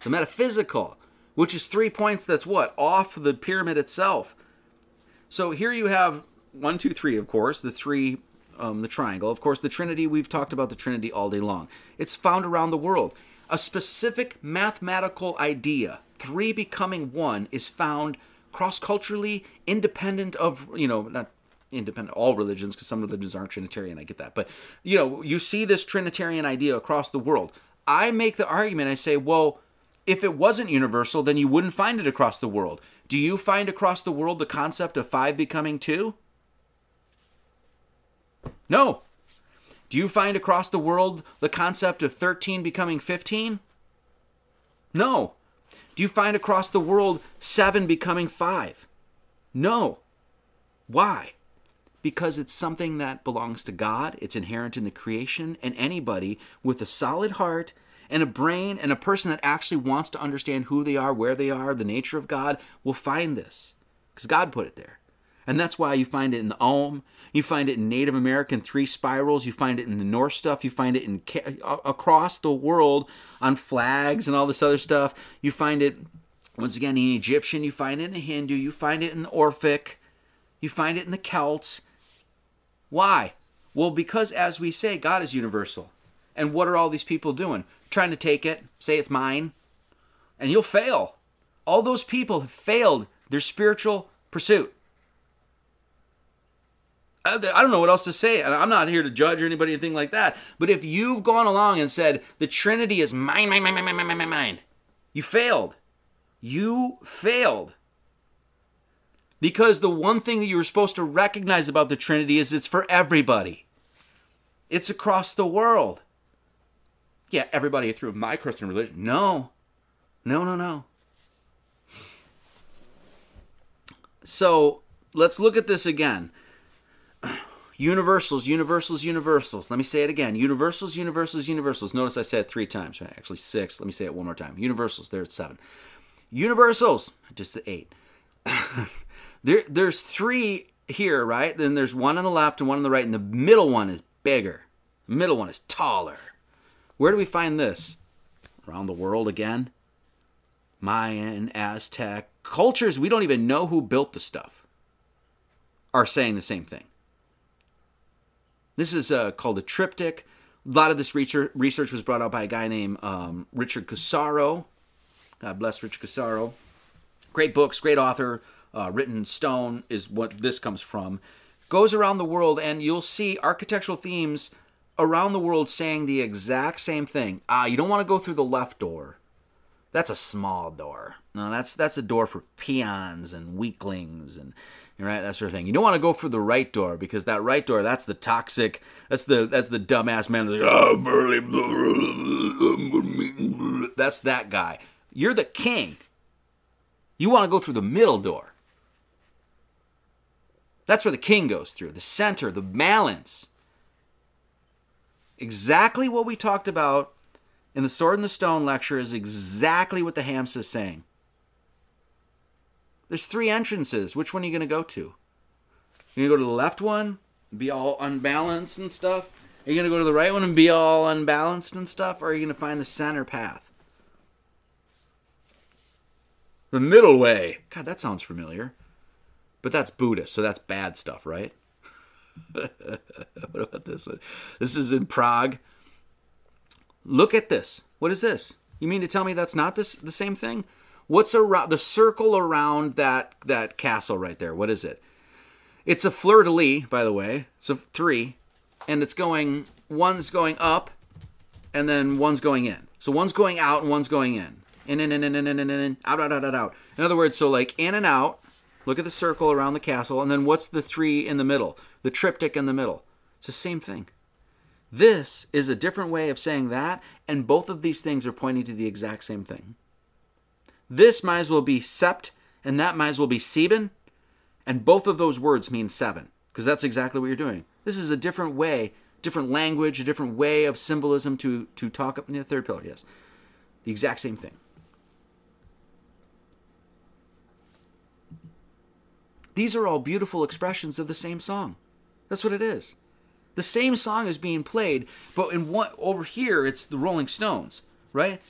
the metaphysical, which is three points that's what? Off the pyramid itself. So here you have one, two, three, of course, the three, um, the triangle. Of course, the Trinity, we've talked about the Trinity all day long. It's found around the world. A specific mathematical idea, three becoming one, is found cross culturally, independent of, you know, not independent all religions because some religions aren't trinitarian i get that but you know you see this trinitarian idea across the world. I make the argument i say well if it wasn't universal then you wouldn't find it across the world. Do you find across the world the concept of five becoming two? No do you find across the world the concept of 13 becoming 15? No. Do you find across the world 7 becoming 5? No. Why? Because it's something that belongs to God, it's inherent in the creation, and anybody with a solid heart and a brain and a person that actually wants to understand who they are, where they are, the nature of God will find this. Because God put it there. And that's why you find it in the Om, you find it in Native American three spirals. You find it in the Norse stuff. You find it in across the world on flags and all this other stuff. You find it once again in Egyptian. You find it in the Hindu. You find it in the Orphic. You find it in the Celts. Why? Well, because as we say, God is universal. And what are all these people doing? Trying to take it, say it's mine, and you'll fail. All those people have failed their spiritual pursuit. I don't know what else to say. I'm not here to judge or anybody or anything like that. But if you've gone along and said the Trinity is mine, mine, mine, mine, mine, mine, mine, mine, you failed. You failed. Because the one thing that you were supposed to recognize about the Trinity is it's for everybody. It's across the world. Yeah, everybody through my Christian religion. No. No, no, no. So let's look at this again. Universals, universals, universals. Let me say it again. Universals, universals, universals. Notice I said three times, right? Actually, six. Let me say it one more time. Universals, there it's seven. Universals, just the eight. there, there's three here, right? Then there's one on the left and one on the right, and the middle one is bigger. The middle one is taller. Where do we find this? Around the world again? Mayan, Aztec, cultures we don't even know who built the stuff are saying the same thing. This is uh, called a triptych. A lot of this research was brought out by a guy named um, Richard Cassaro. God bless Richard Cassaro. Great books, great author. Uh, written in stone is what this comes from. Goes around the world, and you'll see architectural themes around the world saying the exact same thing. Ah, you don't want to go through the left door. That's a small door. No, that's that's a door for peons and weaklings and right that sort of thing. You don't want to go for the right door because that right door that's the toxic. That's the that's the dumbass man. Like, oh, that's that guy. You're the king. You want to go through the middle door. That's where the king goes through. The center, the balance. Exactly what we talked about in the Sword and the Stone lecture is exactly what the Hamsa is saying. There's three entrances. Which one are you going to go to? You're going to go to the left one, be all unbalanced and stuff? Are you going to go to the right one and be all unbalanced and stuff? Or are you going to find the center path? The middle way. God, that sounds familiar. But that's Buddhist, so that's bad stuff, right? what about this one? This is in Prague. Look at this. What is this? You mean to tell me that's not this the same thing? What's around the circle around that that castle right there? What is it? It's a fleur de lis, by the way. It's a three, and it's going. One's going up, and then one's going in. So one's going out and one's going in. In, in, in, in, in, in, in, in, out, out, out, out, out. In other words, so like in and out. Look at the circle around the castle, and then what's the three in the middle? The triptych in the middle. It's the same thing. This is a different way of saying that, and both of these things are pointing to the exact same thing. This might as well be sept, and that might as well be sieben, and both of those words mean seven, because that's exactly what you're doing. This is a different way, different language, a different way of symbolism to, to talk up in the third pillar, yes. The exact same thing. These are all beautiful expressions of the same song. That's what it is. The same song is being played, but in one over here it's the Rolling Stones, right?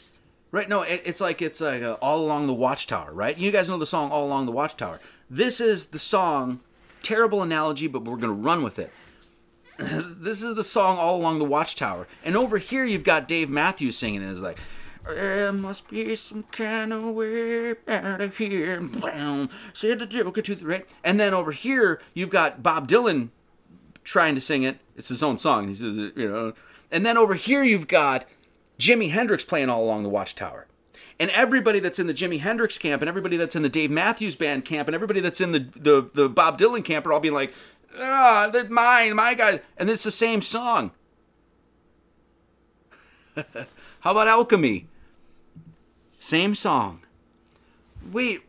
Right? No, it, it's like it's like uh, all along the Watchtower, right? You guys know the song "All Along the Watchtower." This is the song. Terrible analogy, but we're gonna run with it. this is the song "All Along the Watchtower," and over here you've got Dave Matthews singing it. It's like. There must be some kind of way out of here. Said the joker to the right. And then over here, you've got Bob Dylan trying to sing it. It's his own song. He's you know, and then over here you've got Jimi Hendrix playing all along the Watchtower. And everybody that's in the Jimi Hendrix camp, and everybody that's in the Dave Matthews Band camp, and everybody that's in the the, the Bob Dylan camp are all being like, ah, that's mine, my guy. And it's the same song. How about Alchemy? Same song. Wait,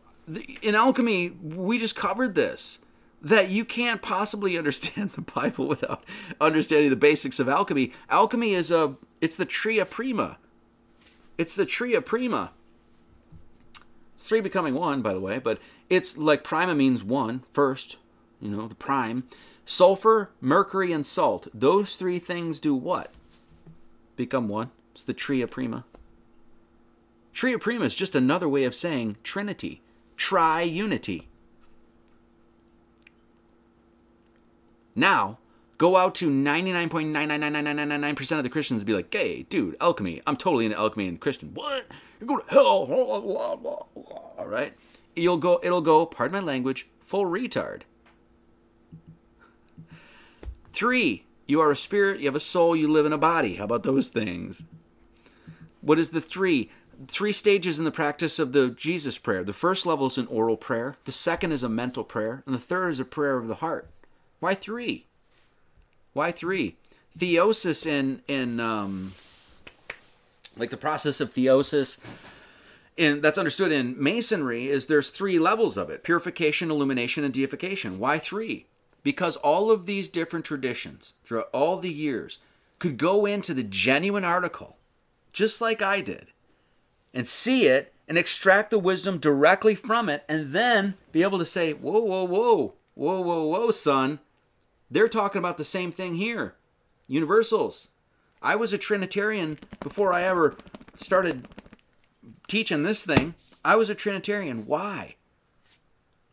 in Alchemy, we just covered this that you can't possibly understand the Bible without understanding the basics of alchemy. Alchemy is a it's the tria prima. It's the tria prima. It's three becoming one, by the way, but it's like prima means one, first, you know, the prime. Sulfur, mercury, and salt. Those three things do what? Become one. It's the tria prima. Tria prima is just another way of saying trinity, tri-unity. Now, go out to 99.9999999% of the Christians and be like, hey, dude, alchemy. I'm totally into alchemy and Christian. What? You go to hell. All right. You'll go, it'll go, pardon my language, full retard. Three, you are a spirit, you have a soul, you live in a body. How about those things? What is the three? three stages in the practice of the Jesus prayer. The first level is an oral prayer, the second is a mental prayer, and the third is a prayer of the heart. Why three? Why three? Theosis in in um, like the process of theosis and that's understood in masonry is there's three levels of it purification illumination and deification why three because all of these different traditions throughout all the years could go into the genuine article just like i did and see it and extract the wisdom directly from it and then be able to say whoa whoa whoa whoa whoa whoa son they're talking about the same thing here universals i was a trinitarian before i ever started teaching this thing, I was a Trinitarian. Why?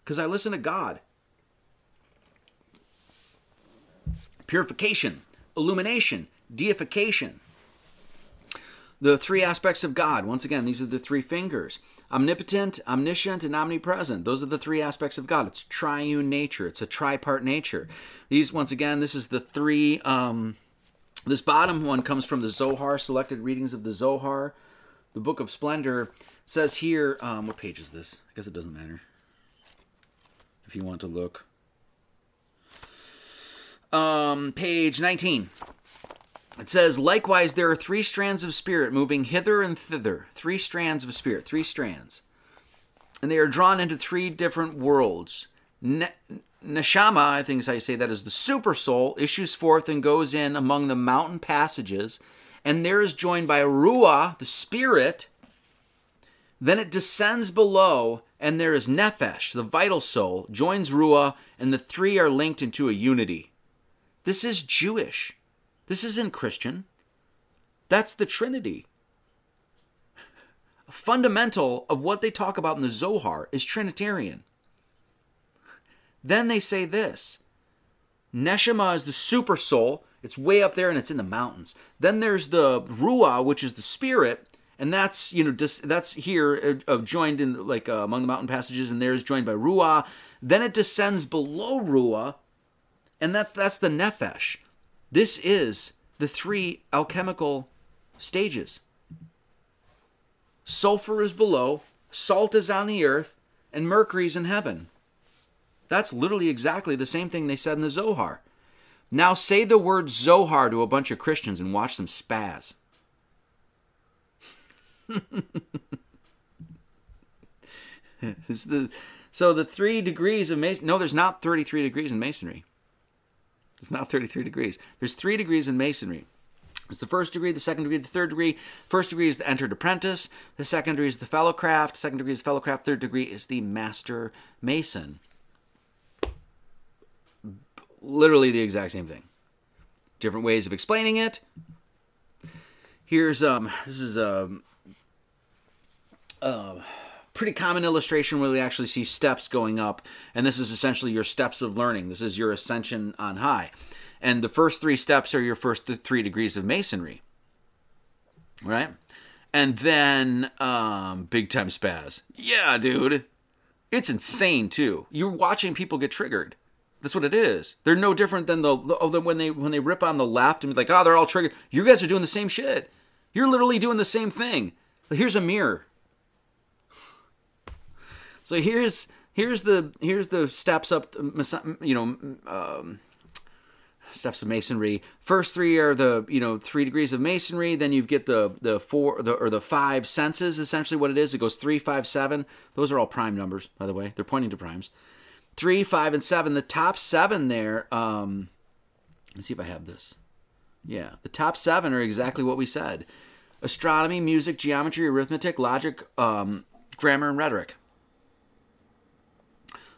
Because I listen to God. Purification, illumination, deification. The three aspects of God. Once again, these are the three fingers omnipotent, omniscient, and omnipresent. Those are the three aspects of God. It's triune nature, it's a tripart nature. These, once again, this is the three. Um, this bottom one comes from the Zohar, selected readings of the Zohar the Book of Splendor says here, um, what page is this? I guess it doesn't matter. If you want to look. Um, page 19. It says, likewise, there are three strands of spirit moving hither and thither. Three strands of spirit, three strands. And they are drawn into three different worlds. Ne- Neshama, I think is how you say that, is the super soul, issues forth and goes in among the mountain passages and there is joined by Ruah, the spirit. Then it descends below, and there is Nephesh, the vital soul, joins Ruah, and the three are linked into a unity. This is Jewish. This isn't Christian. That's the Trinity. Fundamental of what they talk about in the Zohar is Trinitarian. Then they say this Neshama is the super soul, it's way up there and it's in the mountains. Then there's the Ruah, which is the spirit, and that's you know dis, that's here uh, uh, joined in like uh, among the mountain passages, and there's joined by Ruah. Then it descends below Ruah, and that that's the Nephesh. This is the three alchemical stages. Sulfur is below, salt is on the earth, and mercury's in heaven. That's literally exactly the same thing they said in the Zohar. Now say the word Zohar to a bunch of Christians and watch them spaz. the, so the three degrees of Mason. No, there's not 33 degrees in Masonry. It's not 33 degrees. There's three degrees in Masonry. It's the first degree, the second degree, the third degree. First degree is the entered apprentice. The second degree is the fellow craft. Second degree is fellow craft. Third degree is the master mason literally the exact same thing. Different ways of explaining it. Here's um this is a, a pretty common illustration where we actually see steps going up, and this is essentially your steps of learning. This is your ascension on high. And the first three steps are your first three degrees of masonry. Right? And then um big time spaz. Yeah, dude. It's insane too. You're watching people get triggered. That's what it is. They're no different than the, the, the when they when they rip on the left and be like, oh, they're all triggered. You guys are doing the same shit. You're literally doing the same thing. Here's a mirror. So here's here's the here's the steps up. You know, um, steps of masonry. First three are the you know three degrees of masonry. Then you get the the four the or the five senses. Essentially, what it is. It goes three, five, seven. Those are all prime numbers, by the way. They're pointing to primes three, five, and seven. The top seven there. Um, let's see if I have this. Yeah, the top seven are exactly what we said: astronomy, music, geometry, arithmetic, logic, um, grammar, and rhetoric.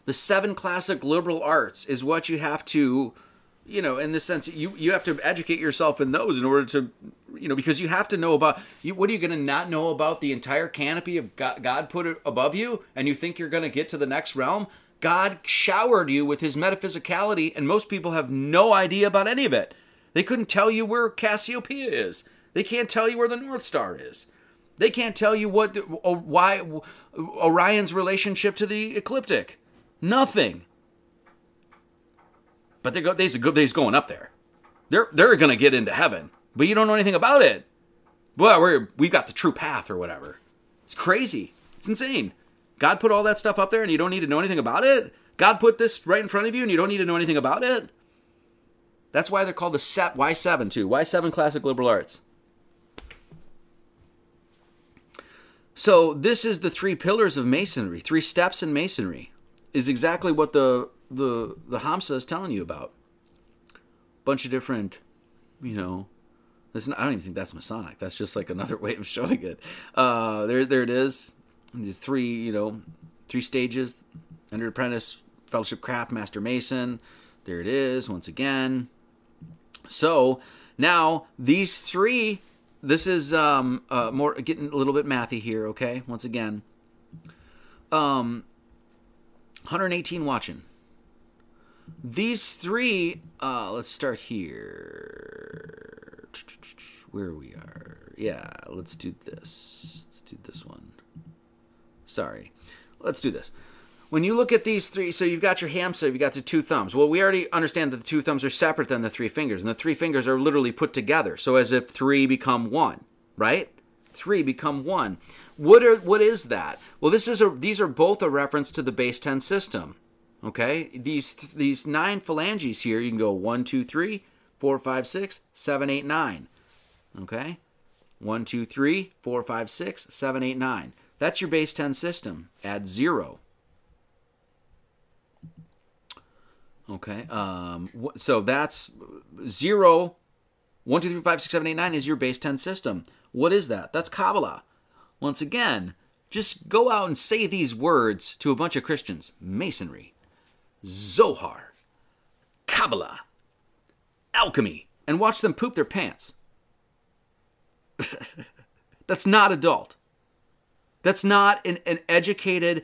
The seven classic liberal arts is what you have to, you know, in the sense you you have to educate yourself in those in order to, you know, because you have to know about you. What are you going to not know about the entire canopy of God, God put above you, and you think you're going to get to the next realm? God showered you with his metaphysicality, and most people have no idea about any of it. They couldn't tell you where Cassiopeia is. They can't tell you where the North Star is. They can't tell you what oh, why Orion's relationship to the ecliptic. Nothing. But they're go they's going up there. They're they're gonna get into heaven, but you don't know anything about it. Well, we're we've got the true path or whatever. It's crazy. It's insane. God put all that stuff up there and you don't need to know anything about it? God put this right in front of you and you don't need to know anything about it? That's why they're called the set Y7 too. Y7 classic liberal arts. So this is the three pillars of masonry, three steps in masonry, is exactly what the the the Hamsa is telling you about. Bunch of different, you know, this I don't even think that's Masonic. That's just like another way of showing it. Uh, there there it is. These three, you know, three stages: under apprentice, fellowship, craft, master mason. There it is once again. So now these three this is um uh, more getting a little bit mathy here. Okay, once again, um, 118 watching. These three. Uh, let's start here. Where we are. Yeah, let's do this. Let's do this one. Sorry. Let's do this when you look at these three, so you've got your hamsa, you've got the two thumbs. Well, we already understand that the two thumbs are separate than the three fingers, and the three fingers are literally put together, so as if three become one, right? Three become one. What are what is that? Well, this is a these are both a reference to the base ten system. Okay, these these nine phalanges here, you can go one, two, three, four, five, six, seven, eight, nine. Okay, one, two, three, four, five, six, seven, eight, nine. That's your base ten system. Add zero. Okay. Um, so that's zero, one, two, three, five, six, seven, eight, nine is your base 10 system. What is that? That's Kabbalah. Once again, just go out and say these words to a bunch of Christians Masonry, Zohar, Kabbalah, alchemy, and watch them poop their pants. That's not adult. That's not an, an educated,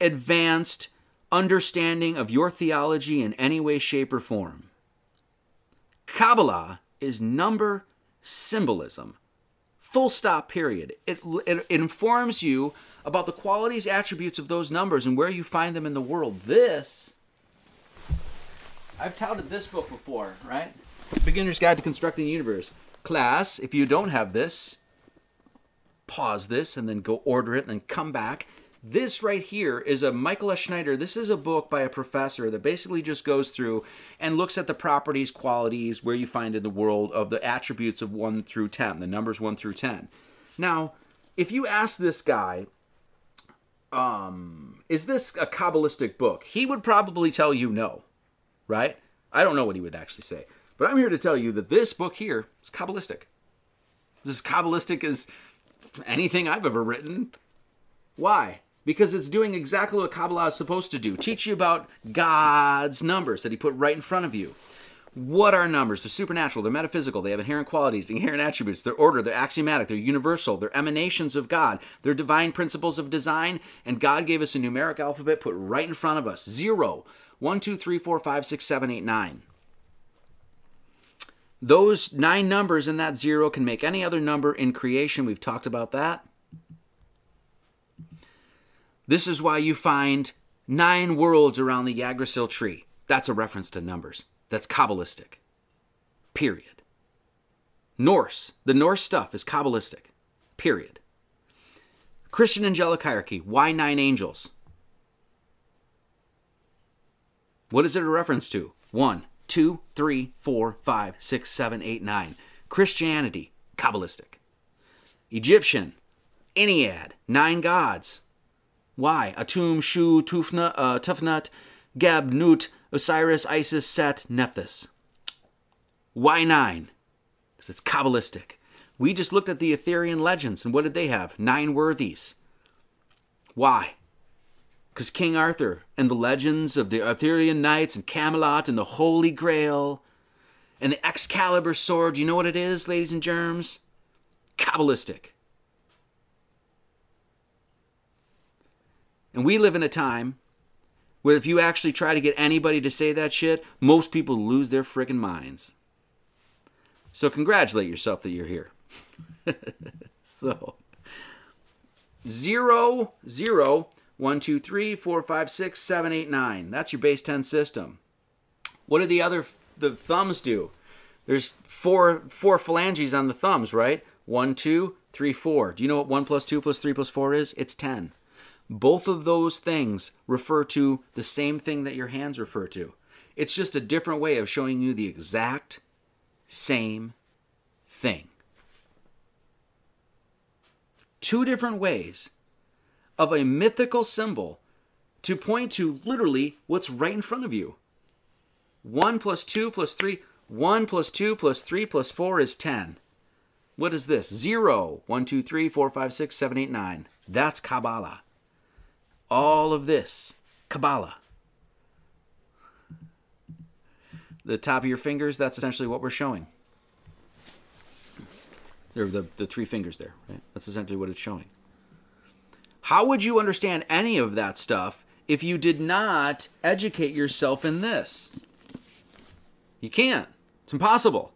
advanced, understanding of your theology in any way, shape, or form. Kabbalah is number symbolism. Full stop, period. It, it, informs you about the qualities, attributes of those numbers and where you find them in the world. This, I've touted this book before, right? Beginner's Guide to Constructing the Universe. Class, if you don't have this, pause this and then go order it and then come back this right here is a Michael S. Schneider. This is a book by a professor that basically just goes through and looks at the properties, qualities, where you find in the world of the attributes of 1 through 10, the numbers 1 through 10. Now, if you ask this guy, um, is this a Kabbalistic book? He would probably tell you no, right? I don't know what he would actually say. But I'm here to tell you that this book here is Kabbalistic. This Kabbalistic as anything I've ever written. Why? Because it's doing exactly what Kabbalah is supposed to do teach you about God's numbers that He put right in front of you. What are numbers? They're supernatural, they're metaphysical, they have inherent qualities, inherent attributes, they're order, they're axiomatic, they're universal, they're emanations of God, they're divine principles of design, and God gave us a numeric alphabet put right in front of us. Zero, one, two, three, four, five, six, seven, eight, nine. Those nine numbers in that zero can make any other number in creation. We've talked about that. This is why you find nine worlds around the Yggdrasil tree. That's a reference to numbers. That's Kabbalistic. Period. Norse. The Norse stuff is Kabbalistic. Period. Christian angelic hierarchy. Why nine angels? What is it a reference to? One, two, three, four, five, six, seven, eight, nine. Christianity, Kabbalistic. Egyptian, Ennead, nine gods. Why? Atum, Shu, Tufna, uh, Tufnut, Geb, Nut, Osiris, Isis, Set, Nephthys. Why nine? Because it's Kabbalistic. We just looked at the Arthurian legends, and what did they have? Nine worthies. Why? Because King Arthur and the legends of the Arthurian knights and Camelot and the Holy Grail and the Excalibur sword, you know what it is, ladies and germs? Kabbalistic. And we live in a time where if you actually try to get anybody to say that shit, most people lose their freaking minds. So congratulate yourself that you're here. so zero, zero, one, two, three, four, five, six, seven, eight, nine. That's your base 10 system. What do the other the thumbs do? There's four four phalanges on the thumbs, right? One, two, 3, 4. Do you know what 1 plus 2 plus 3 plus 4 is? It's 10. Both of those things refer to the same thing that your hands refer to. It's just a different way of showing you the exact same thing. Two different ways of a mythical symbol to point to literally what's right in front of you. 1 plus 2 plus 3, 1 plus 2 plus 3 plus 4 is 10. What is this? 0, 1, 2, 3, 4, 5, 6, 7, 8, 9. That's Kabbalah. All of this, Kabbalah. The top of your fingers, that's essentially what we're showing. They're the, the three fingers there, right? That's essentially what it's showing. How would you understand any of that stuff if you did not educate yourself in this? You can't. It's impossible.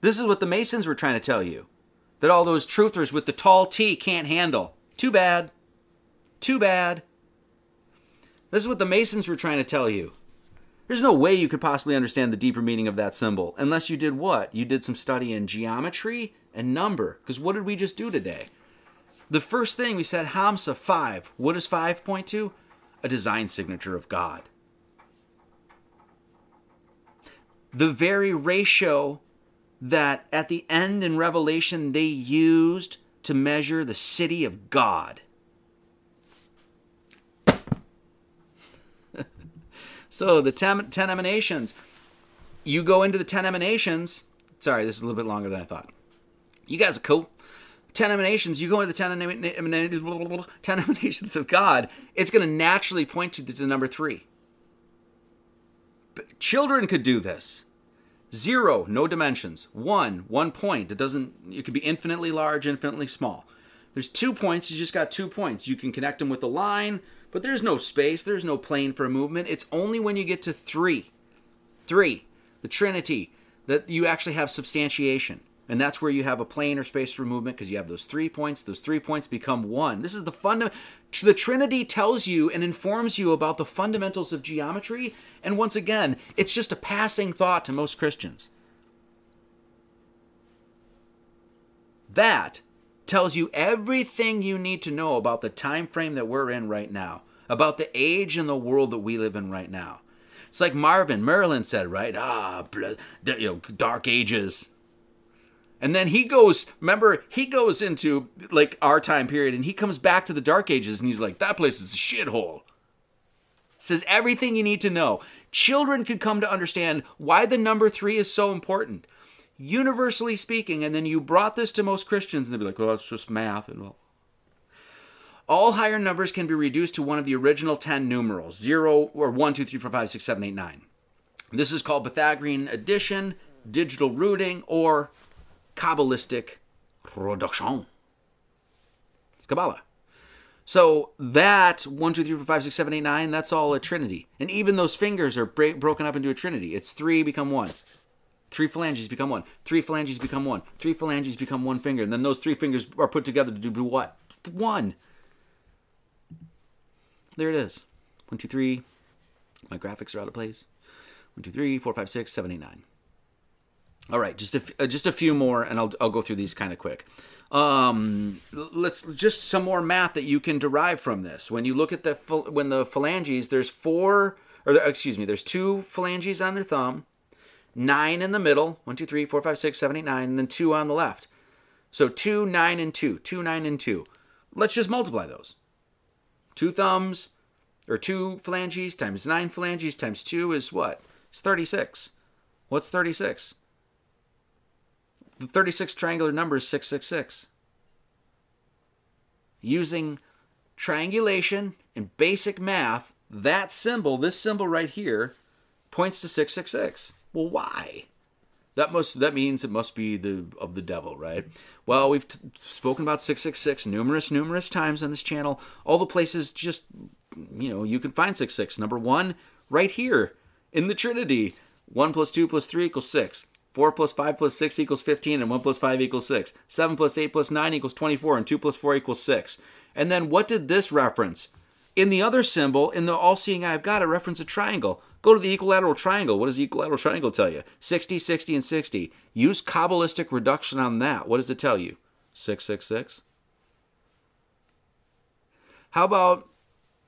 This is what the Masons were trying to tell you that all those truthers with the tall T can't handle. Too bad. Too bad. This is what the Masons were trying to tell you. There's no way you could possibly understand the deeper meaning of that symbol unless you did what? You did some study in geometry and number. Because what did we just do today? The first thing we said, Hamsa 5. What does 5 point to? A design signature of God. The very ratio that at the end in Revelation they used to measure the city of God. So the ten, emanations, you go into the ten emanations. Sorry, this is a little bit longer than I thought. You guys are cool. Ten emanations, you go into the ten, emanation, ten emanations of God, it's going to naturally point to the number three. But children could do this. Zero, no dimensions. One, one point. It doesn't. It could be infinitely large, infinitely small. There's two points. You just got two points. You can connect them with a line, but there's no space. There's no plane for movement. It's only when you get to three, three, the Trinity, that you actually have substantiation. And that's where you have a plane or space for movement because you have those three points. Those three points become one. This is the funda- The Trinity tells you and informs you about the fundamentals of geometry. And once again, it's just a passing thought to most Christians. That tells you everything you need to know about the time frame that we're in right now, about the age and the world that we live in right now. It's like Marvin Marilyn said, right? Ah, you know, dark ages and then he goes, remember, he goes into like our time period and he comes back to the dark ages and he's like, that place is a shithole. Says everything you need to know. Children could come to understand why the number three is so important. Universally speaking, and then you brought this to most Christians and they'd be like, well, that's just math and all. All higher numbers can be reduced to one of the original 10 numerals, 0 or 1, 2, 3, 4, 5, 6, 7, 8, 9. This is called Pythagorean addition, digital rooting, or Kabbalistic reduction. It's Kabbalah. So that 1, 2, 3, 4, 5, 6, 7, 8, 9, that's all a trinity. And even those fingers are broken up into a trinity. It's three become one. Three phalanges become one. Three phalanges become one. Three phalanges become one finger. And then those three fingers are put together to do what? One. There it is. One, two, three. My graphics are out of place. One, two, three, four, five, six, seven, eight, nine. All right, just a, uh, just a few more, and I'll, I'll go through these kind of quick. Um, let's just some more math that you can derive from this. When you look at the when the phalanges, there's four, or excuse me, there's two phalanges on their thumb, nine in the middle, one, two, three, four, five, six, seven, eight, nine, and then two on the left. So two, nine, and two, two, nine, and two. Let's just multiply those. Two thumbs, or two phalanges times nine phalanges times two is what? It's 36. What's 36? The 36 triangular number is 666. Using triangulation and basic math, that symbol, this symbol right here, points to 666. Well, why? That must that means it must be the of the devil, right? Well, we've t- spoken about 666 numerous numerous times on this channel. All the places just you know, you can find 66. Number 1 right here in the Trinity. 1 plus 2 plus 3 equals 6. 4 plus 5 plus 6 equals 15, and 1 plus 5 equals 6. 7 plus 8 plus 9 equals 24, and 2 plus 4 equals 6. And then what did this reference? In the other symbol, in the all seeing eye of God, it reference a triangle. Go to the equilateral triangle. What does the equilateral triangle tell you? 60, 60, and 60. Use Kabbalistic reduction on that. What does it tell you? 666? How about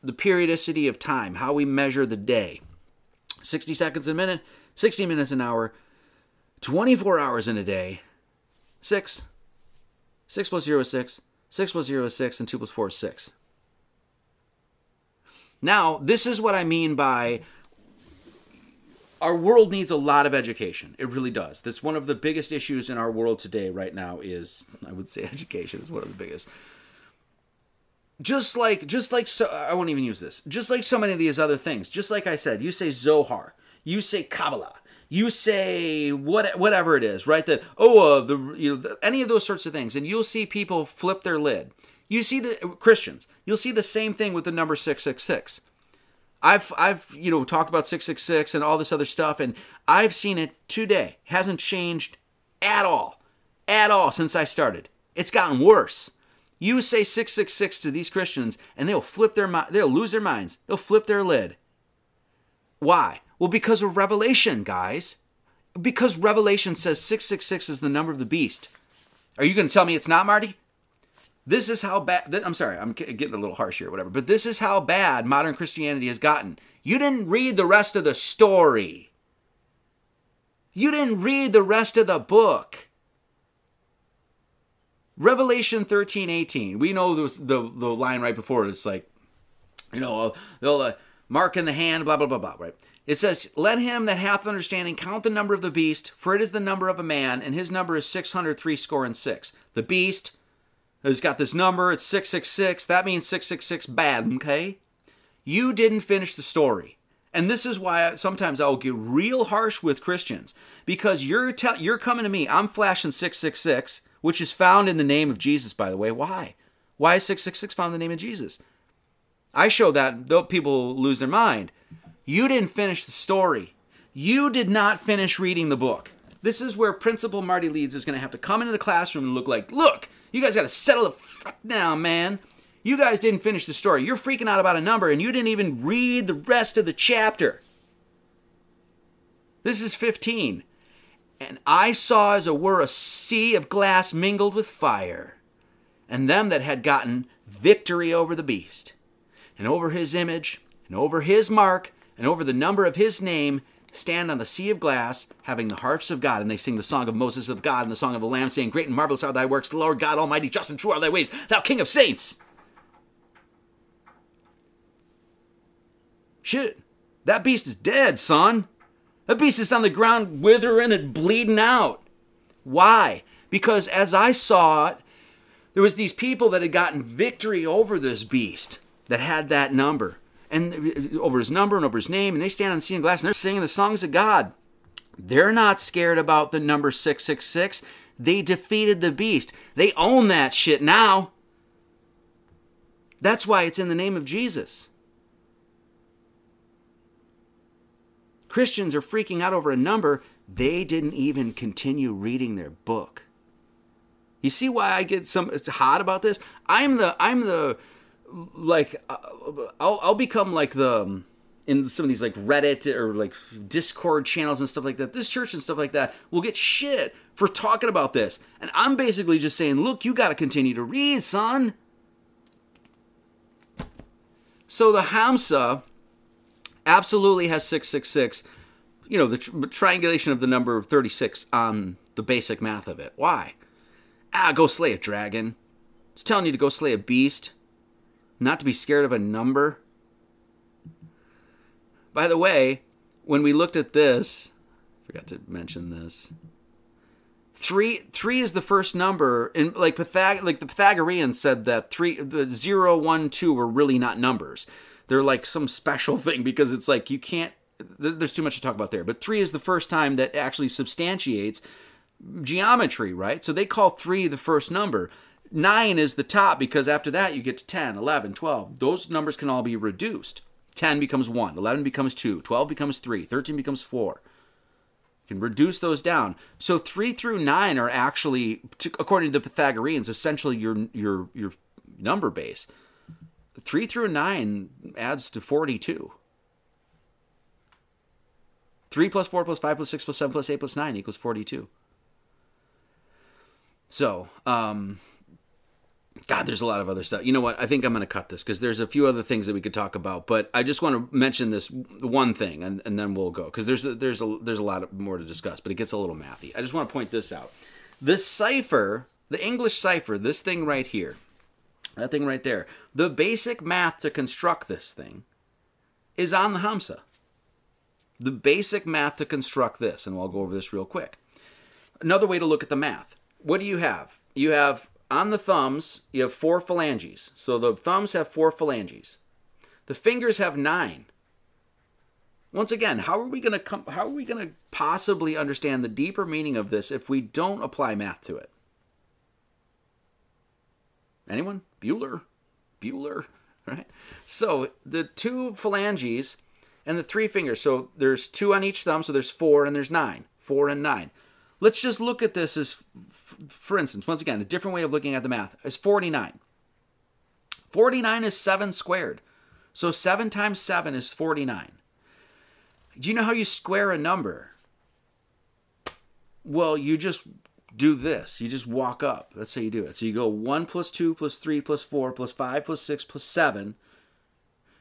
the periodicity of time, how we measure the day? 60 seconds a minute, 60 minutes an hour, 24 hours in a day. 6. 6 plus 0 is 6. 6 plus 0 is 6, and 2 plus 4 is 6. Now, this is what I mean by our world needs a lot of education. It really does. That's one of the biggest issues in our world today, right now, is I would say education is one of the biggest. Just like, just like, so I won't even use this. Just like so many of these other things. Just like I said, you say Zohar, you say Kabbalah, you say what whatever it is, right? That oh, uh, the you know the, any of those sorts of things, and you'll see people flip their lid. You see the Christians. You'll see the same thing with the number six six six. I've I've you know talked about six six six and all this other stuff, and I've seen it today. Hasn't changed at all, at all since I started. It's gotten worse. You say 666 to these Christians and they'll flip their they'll lose their minds. They'll flip their lid. Why? Well, because of Revelation, guys. Because Revelation says 666 is the number of the beast. Are you going to tell me it's not, Marty? This is how bad. I'm sorry, I'm getting a little harsh here, whatever. But this is how bad modern Christianity has gotten. You didn't read the rest of the story. You didn't read the rest of the book. Revelation 13, 18. We know the, the, the line right before it. It's like, you know, they'll uh, mark in the hand, blah, blah, blah, blah, right? It says, Let him that hath understanding count the number of the beast, for it is the number of a man, and his number is six hundred three score and six. The beast has got this number, it's 666. That means 666 bad, okay? You didn't finish the story. And this is why sometimes I'll get real harsh with Christians because you're te- you're coming to me. I'm flashing 666, which is found in the name of Jesus, by the way. Why? Why is 666 found in the name of Jesus? I show that though people lose their mind. You didn't finish the story. You did not finish reading the book. This is where Principal Marty Leeds is going to have to come into the classroom and look like, look, you guys got to settle the fuck down, man. You guys didn't finish the story. You're freaking out about a number and you didn't even read the rest of the chapter. This is 15. And I saw as it were a sea of glass mingled with fire, and them that had gotten victory over the beast, and over his image, and over his mark, and over the number of his name, stand on the sea of glass, having the harps of God, and they sing the song of Moses of God and the song of the Lamb, saying, Great and marvelous are thy works, Lord God Almighty, just and true are thy ways, thou King of saints. Shit, that beast is dead, son. That beast is on the ground withering and bleeding out. Why? Because as I saw it, there was these people that had gotten victory over this beast that had that number and over his number and over his name, and they stand on the sea and glass and they're singing the songs of God. They're not scared about the number 666. They defeated the beast. They own that shit now. That's why it's in the name of Jesus. Christians are freaking out over a number. They didn't even continue reading their book. You see why I get some it's hot about this? I'm the I'm the like uh, I'll I'll become like the um, in some of these like Reddit or like Discord channels and stuff like that. This church and stuff like that will get shit for talking about this. And I'm basically just saying, look, you got to continue to read, son. So the Hamsa absolutely has 666. You know, the tr- triangulation of the number 36 on the basic math of it. Why? Ah, go slay a dragon. It's telling you to go slay a beast not to be scared of a number. By the way, when we looked at this, forgot to mention this. Three three is the first number, and like Pythag- like the Pythagoreans said that three the zero one two were really not numbers. They're like some special thing because it's like you can't. There's too much to talk about there. But three is the first time that actually substantiates geometry, right? So they call three the first number. 9 is the top because after that you get to 10, 11, 12. Those numbers can all be reduced. 10 becomes 1, 11 becomes 2, 12 becomes 3, 13 becomes 4. You can reduce those down. So 3 through 9 are actually according to the Pythagoreans essentially your your your number base. 3 through 9 adds to 42. 3 plus 4 plus 5 plus 6 plus 7 plus 8 plus 9 equals 42. So, um, God, there's a lot of other stuff. You know what? I think I'm going to cut this because there's a few other things that we could talk about. But I just want to mention this one thing, and, and then we'll go because there's a, there's a there's a lot more to discuss. But it gets a little mathy. I just want to point this out. This cipher, the English cipher, this thing right here, that thing right there, the basic math to construct this thing is on the Hamsa. The basic math to construct this, and I'll go over this real quick. Another way to look at the math. What do you have? You have on the thumbs, you have four phalanges. So the thumbs have four phalanges. The fingers have nine. Once again, how are we going to come how are we going to possibly understand the deeper meaning of this if we don't apply math to it? Anyone? Bueller? Bueller, right? So, the two phalanges and the three fingers. So, there's two on each thumb, so there's 4 and there's 9. 4 and 9. Let's just look at this as for instance, once again, a different way of looking at the math is 49. 49 is 7 squared. So 7 times 7 is 49. Do you know how you square a number? Well, you just do this. You just walk up. That's how you do it. So you go 1 plus 2 plus 3 plus 4 plus 5 plus 6 plus 7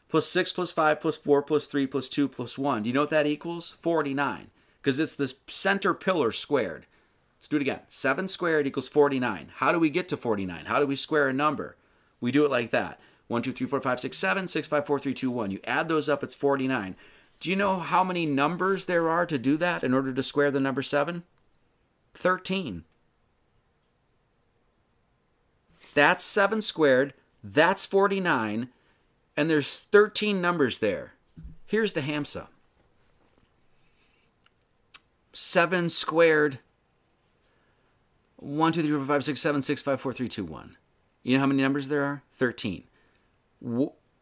plus 6 plus 5 plus 4 plus 3 plus 2 plus 1. Do you know what that equals? 49. Because it's this center pillar squared. Let's do it again. 7 squared equals 49. How do we get to 49? How do we square a number? We do it like that. 1, 2, 3, 4, 5, 6, 7, 6, 5, 4, 3, 2, 1. You add those up, it's 49. Do you know how many numbers there are to do that in order to square the number 7? 13. That's 7 squared. That's 49. And there's 13 numbers there. Here's the Hamsa 7 squared 1, 2, 3, 4, 5, 6, 7, 6, 5, 4, 3, 2, 1. You know how many numbers there are? 13.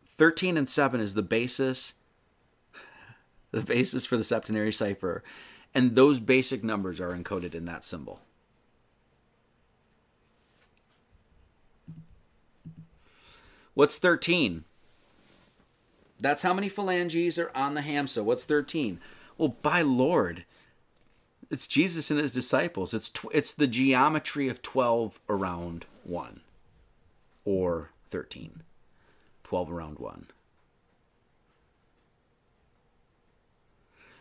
13 and 7 is the basis the basis for the septenary cipher and those basic numbers are encoded in that symbol what's 13 that's how many phalanges are on the hamsa what's 13 well by lord it's Jesus and his disciples. It's tw- it's the geometry of 12 around 1 or 13. 12 around 1.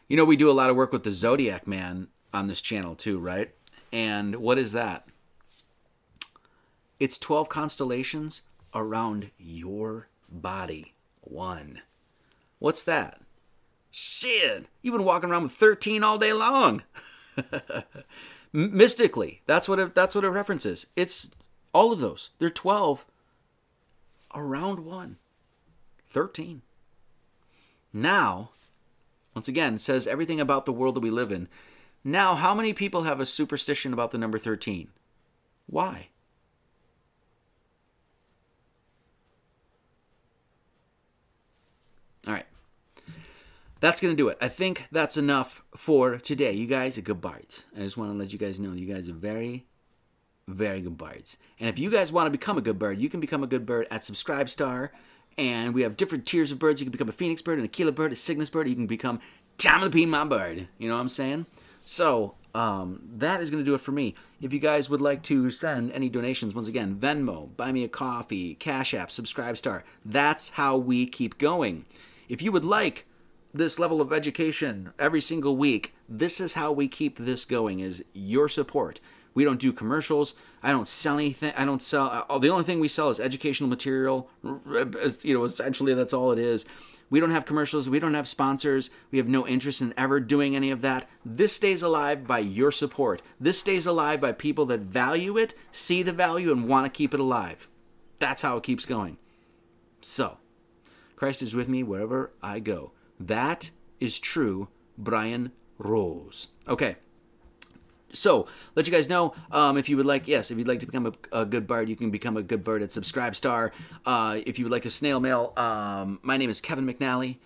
You know, we do a lot of work with the zodiac man on this channel too, right? And what is that? It's 12 constellations around your body. One. What's that? Shit, you've been walking around with 13 all day long. Mystically, that's what it, that's what it references. It's all of those. They're 12 around 1. 13. Now, once again, says everything about the world that we live in. Now, how many people have a superstition about the number 13? Why? All right that's going to do it. I think that's enough for today. You guys are good birds. I just want to let you guys know you guys are very, very good birds. And if you guys want to become a good bird, you can become a good bird at SubscribeStar. And we have different tiers of birds. You can become a phoenix bird, an Aquila bird, a Cygnus bird. You can become the Pea, my bird. You know what I'm saying? So um, that is going to do it for me. If you guys would like to send any donations, once again, Venmo, Buy Me a Coffee, Cash App, SubscribeStar. That's how we keep going. If you would like this level of education every single week. This is how we keep this going is your support. We don't do commercials. I don't sell anything. I don't sell. Uh, the only thing we sell is educational material. You know, essentially that's all it is. We don't have commercials. We don't have sponsors. We have no interest in ever doing any of that. This stays alive by your support. This stays alive by people that value it, see the value, and want to keep it alive. That's how it keeps going. So, Christ is with me wherever I go. That is true, Brian Rose. Okay. So, let you guys know um, if you would like, yes, if you'd like to become a, a, good bird, you can become a good bird at SubscribeStar. Uh, if you would like a snail mail, um, my name is Kevin McNally.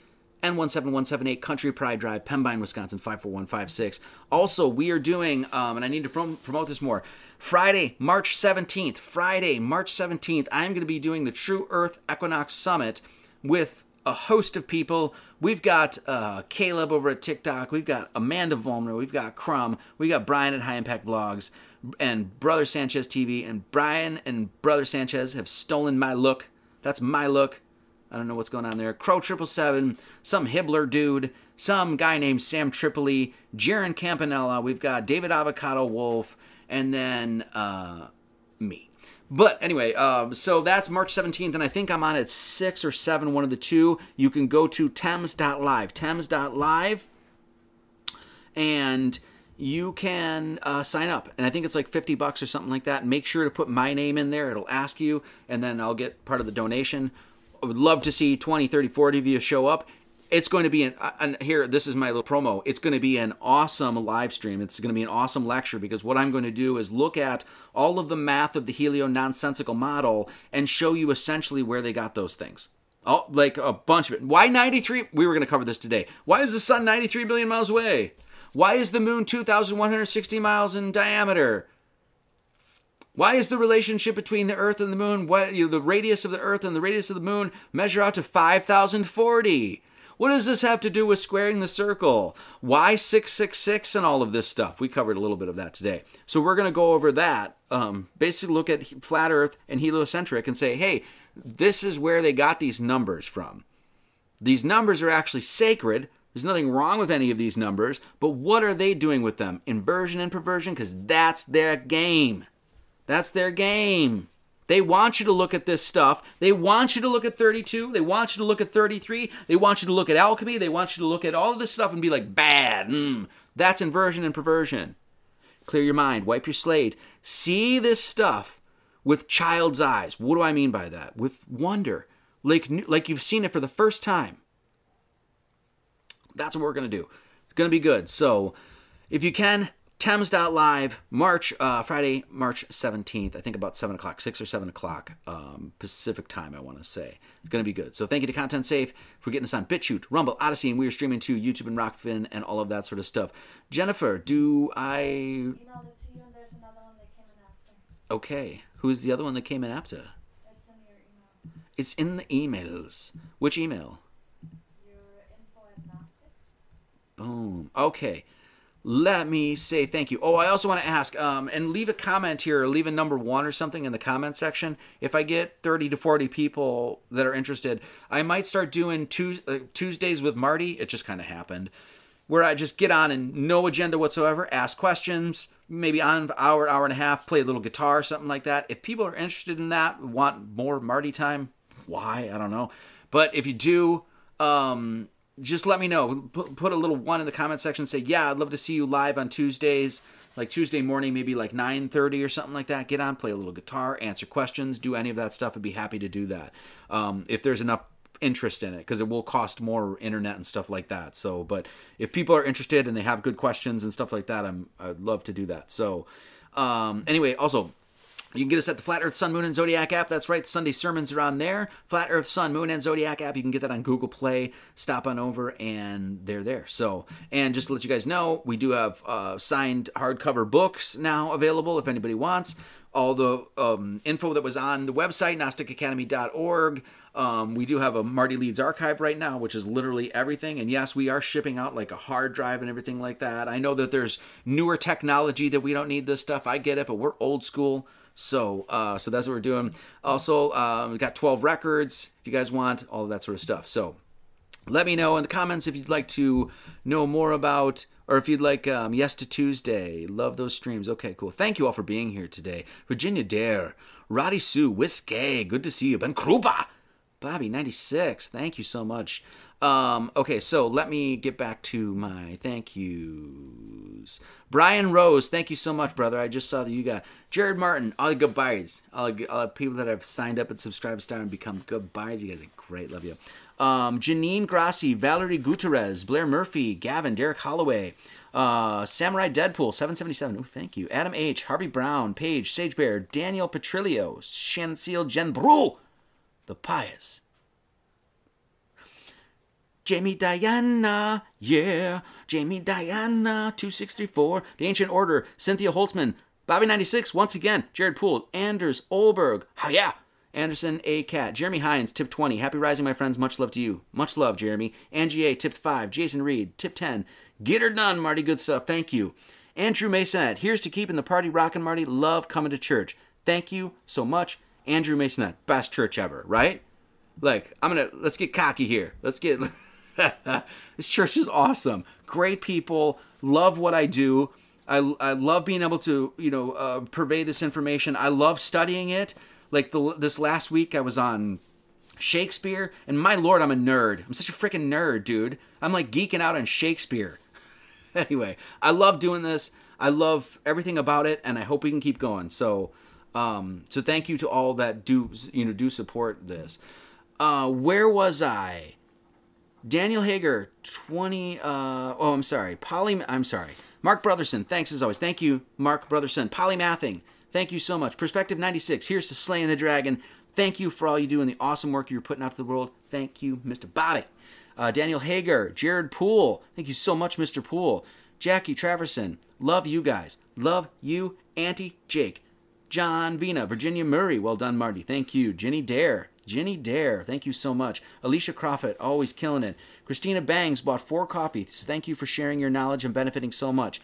N17178 Country Pride Drive, Pembine, Wisconsin 54156. Also, we are doing, um, and I need to prom- promote this more. Friday, March 17th, Friday, March 17th, I'm going to be doing the True Earth Equinox Summit with a host of people. We've got uh, Caleb over at TikTok. We've got Amanda Volmer. We've got Crumb. We got Brian at High Impact Vlogs. and Brother Sanchez TV, and Brian and Brother Sanchez have stolen my look. That's my look. I don't know what's going on there. Crow Triple Seven, some Hibbler dude, some guy named Sam Tripoli, Jaron Campanella. We've got David Avocado Wolf, and then uh, me. But anyway, um, so that's March 17th, and I think I'm on at 6 or 7, one of the two. You can go to Temms.live. Temms.live, and you can uh, sign up. And I think it's like 50 bucks or something like that. Make sure to put my name in there. It'll ask you, and then I'll get part of the donation. I would love to see 20, 30, 40 of you show up it's going to be an and here this is my little promo it's going to be an awesome live stream it's going to be an awesome lecture because what i'm going to do is look at all of the math of the helio nonsensical model and show you essentially where they got those things. Oh like a bunch of it. Why 93 we were going to cover this today. Why is the sun 93 billion miles away? Why is the moon 2160 miles in diameter? Why is the relationship between the Earth and the Moon, what you know, the radius of the Earth and the radius of the Moon, measure out to 5,040? What does this have to do with squaring the circle? Why 666 and all of this stuff? We covered a little bit of that today. So we're going to go over that. Um, basically, look at flat Earth and heliocentric and say, hey, this is where they got these numbers from. These numbers are actually sacred. There's nothing wrong with any of these numbers, but what are they doing with them? Inversion and perversion? Because that's their game. That's their game. They want you to look at this stuff. They want you to look at 32. They want you to look at 33. They want you to look at alchemy. They want you to look at all of this stuff and be like, bad. Mm, that's inversion and perversion. Clear your mind. Wipe your slate. See this stuff with child's eyes. What do I mean by that? With wonder. Like, like you've seen it for the first time. That's what we're going to do. It's going to be good. So, if you can, Temms.live, March, uh, Friday, March 17th, I think about 7 o'clock, 6 or 7 o'clock um, Pacific time, I want to say. It's going to be good. So thank you to Content Safe for getting us on BitChute, Rumble, Odysee, and we are streaming to YouTube and Rokfin and all of that sort of stuff. Jennifer, do I. Okay. Who's the other one that came in after? It's in your email. It's in the emails. Which email? Your info and basket. Boom. Okay let me say thank you. Oh, I also want to ask, um, and leave a comment here, or leave a number one or something in the comment section. If I get 30 to 40 people that are interested, I might start doing Tues- uh, Tuesdays with Marty. It just kind of happened. Where I just get on and no agenda whatsoever, ask questions, maybe on an hour, hour and a half, play a little guitar, something like that. If people are interested in that, want more Marty time, why? I don't know. But if you do, um, just let me know. Put, put a little one in the comment section. Say, yeah, I'd love to see you live on Tuesdays, like Tuesday morning, maybe like 9.30 or something like that. Get on, play a little guitar, answer questions, do any of that stuff. I'd be happy to do that um, if there's enough interest in it because it will cost more internet and stuff like that. So, but if people are interested and they have good questions and stuff like that, I'm I'd love to do that. So, um, anyway, also you can get us at the Flat Earth Sun, Moon, and Zodiac app. That's right, Sunday sermons are on there. Flat Earth Sun, Moon, and Zodiac app. You can get that on Google Play. Stop on over, and they're there. So, and just to let you guys know, we do have uh, signed hardcover books now available if anybody wants. All the um, info that was on the website, GnosticAcademy.org. Um, we do have a Marty Leeds archive right now, which is literally everything. And yes, we are shipping out like a hard drive and everything like that. I know that there's newer technology that we don't need this stuff. I get it, but we're old school. So, uh, so that's what we're doing. Also, um, we got 12 records if you guys want all of that sort of stuff. So, let me know in the comments if you'd like to know more about, or if you'd like um, Yes to Tuesday. Love those streams. Okay, cool. Thank you all for being here today. Virginia Dare, Roddy Sue, Whiskey, good to see you. Ben Krupa, Bobby 96. Thank you so much. Um, okay, so let me get back to my thank yous. Brian Rose, thank you so much, brother. I just saw that you got Jared Martin, all the good buyers, all the, all the people that have signed up and subscribed star and become good buyers. You guys are great. Love you. Um, Janine Grassi, Valerie Gutierrez, Blair Murphy, Gavin, Derek Holloway, uh, Samurai Deadpool, 777. Oh, thank you. Adam H., Harvey Brown, Paige, Sage Bear, Daniel Petrillo, Shannon Seal, Jen The Pious, Jamie Diana, yeah, Jamie Diana, 264, The Ancient Order, Cynthia Holtzman, Bobby 96, once again, Jared Poole, Anders Olberg, how yeah, Anderson A. Cat, Jeremy Hines, tip 20, Happy Rising, my friends, much love to you. Much love, Jeremy. Angie A, tipped 5, Jason Reed, tip 10, Get her done, Marty, good stuff, thank you. Andrew Masonette, here's to keeping the party rockin', Marty. Love coming to church. Thank you so much, Andrew Masonette. Best church ever, right? Like, I'm gonna let's get cocky here. Let's get this church is awesome. Great people. Love what I do. I, I love being able to you know uh, purvey this information. I love studying it. Like the this last week, I was on Shakespeare, and my lord, I'm a nerd. I'm such a freaking nerd, dude. I'm like geeking out on Shakespeare. anyway, I love doing this. I love everything about it, and I hope we can keep going. So, um, so thank you to all that do you know do support this. Uh, where was I? Daniel Hager, 20. Uh, oh, I'm sorry. Poly. I'm sorry. Mark Brotherson, thanks as always. Thank you, Mark Brotherson. Polymathing, thank you so much. Perspective 96, here's to slaying the dragon. Thank you for all you do and the awesome work you're putting out to the world. Thank you, Mr. Bobby. Uh, Daniel Hager, Jared Poole, thank you so much, Mr. Poole. Jackie Traverson, love you guys. Love you, Auntie Jake. John Vina, Virginia Murray, well done, Marty. Thank you. Jenny Dare, Jenny Dare, thank you so much. Alicia Crawford, always killing it. Christina Bangs bought four coffees. Thank you for sharing your knowledge and benefiting so much.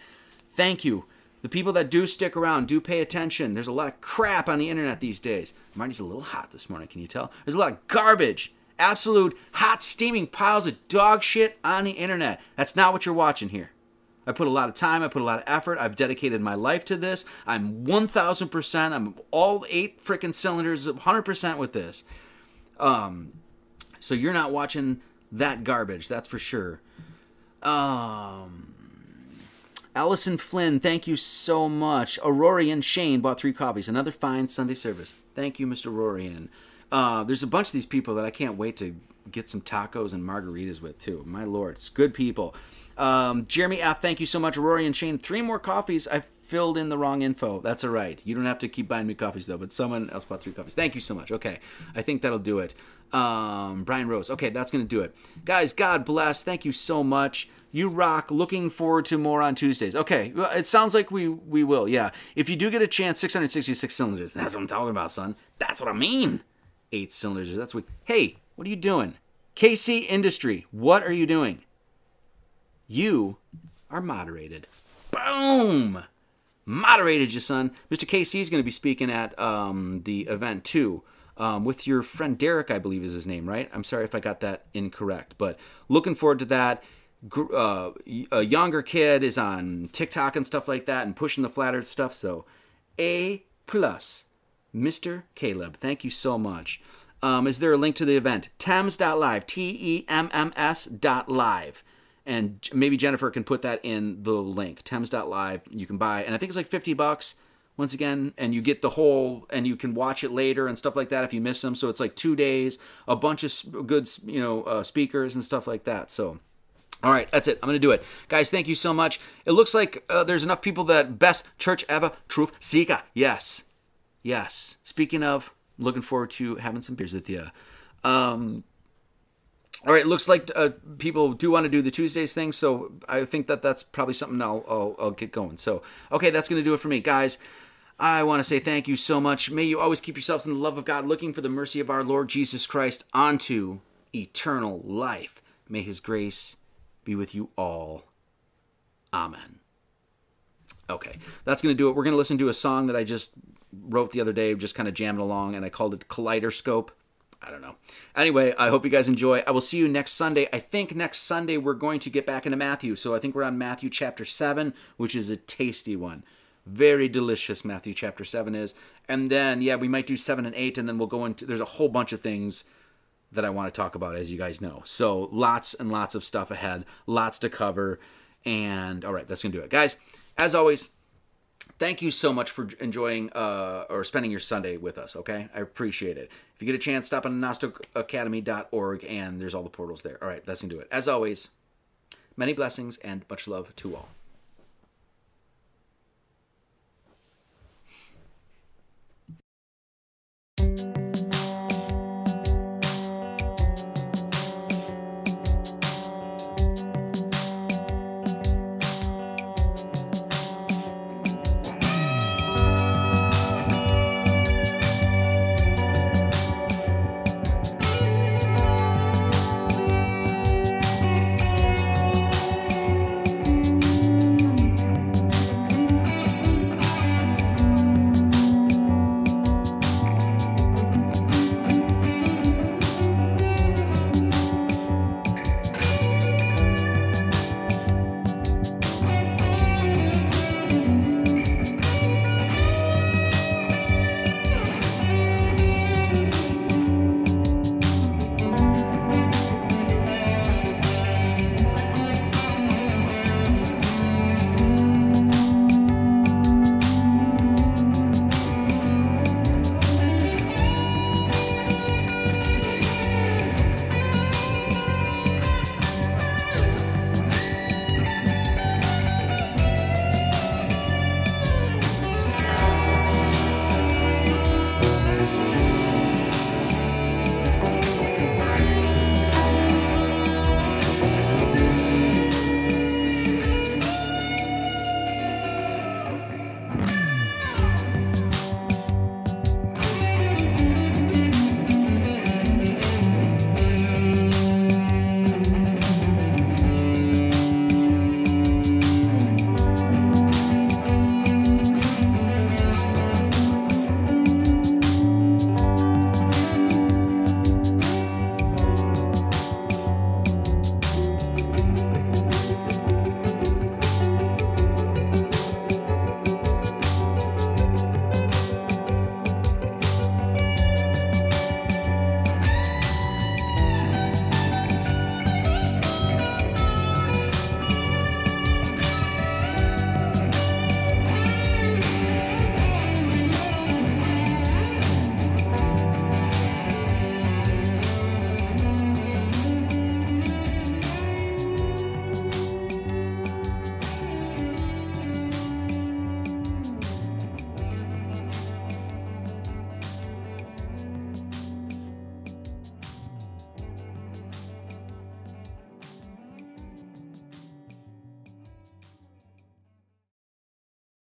Thank you. The people that do stick around, do pay attention. There's a lot of crap on the internet these days. Marty's a little hot this morning, can you tell? There's a lot of garbage. Absolute hot, steaming piles of dog shit on the internet. That's not what you're watching here. I put a lot of time, I put a lot of effort, I've dedicated my life to this. I'm 1000%, I'm all eight freaking cylinders, 100% with this. Um, so you're not watching that garbage, that's for sure. Um, Allison Flynn, thank you so much. Aurorian Shane bought three copies. Another fine Sunday service. Thank you, Mr. Aurorian. Uh, there's a bunch of these people that I can't wait to get some tacos and margaritas with too. My lord, it's good people. Um, Jeremy F, thank you so much. Aurorian Shane, three more coffees. I filled in the wrong info. That's all right. You don't have to keep buying me coffees though. But someone else bought three coffees. Thank you so much. Okay, I think that'll do it. Um, Brian Rose. Okay, that's gonna do it, guys. God bless. Thank you so much. You rock. Looking forward to more on Tuesdays. Okay, well, it sounds like we we will. Yeah. If you do get a chance, 666 cylinders. That's what I'm talking about, son. That's what I mean. Eight cylinders. That's what. Hey, what are you doing? KC Industry. What are you doing? You are moderated. Boom. Moderated you, son. Mr. KC is going to be speaking at um, the event too. Um, with your friend Derek, I believe is his name, right? I'm sorry if I got that incorrect, but looking forward to that uh, a younger kid is on TikTok and stuff like that and pushing the flat earth stuff. So, A plus, Mr. Caleb. Thank you so much. Um, is there a link to the event? Temms.live, T E M M S dot live. And maybe Jennifer can put that in the link. Temms.live. You can buy, and I think it's like 50 bucks once again, and you get the whole, and you can watch it later and stuff like that if you miss them. So it's like two days, a bunch of good, you know, uh, speakers and stuff like that. So, all right, that's it. I'm going to do it. Guys, thank you so much. It looks like uh, there's enough people that best church ever, truth seeker. Yes. Yes. Speaking of, looking forward to having some beers with you. Um, all right, looks like uh, people do want to do the Tuesdays thing, so I think that that's probably something I'll, I'll, I'll get going. So, okay, that's going to do it for me. Guys, I want to say thank you so much. May you always keep yourselves in the love of God, looking for the mercy of our Lord Jesus Christ onto eternal life. May his grace be with you all. Amen. Okay, that's going to do it. We're going to listen to a song that I just wrote the other day, just kind of jamming along, and I called it Kaleidoscope. I don't know. Anyway, I hope you guys enjoy. I will see you next Sunday. I think next Sunday we're going to get back into Matthew. So I think we're on Matthew chapter 7, which is a tasty one. Very delicious, Matthew chapter 7 is. And then, yeah, we might do 7 and 8, and then we'll go into. There's a whole bunch of things that I want to talk about, as you guys know. So lots and lots of stuff ahead, lots to cover. And all right, that's going to do it. Guys, as always, thank you so much for enjoying uh, or spending your Sunday with us, okay? I appreciate it. If you get a chance, stop on gnosticacademy.org and there's all the portals there. All right, that's going to do it. As always, many blessings and much love to all.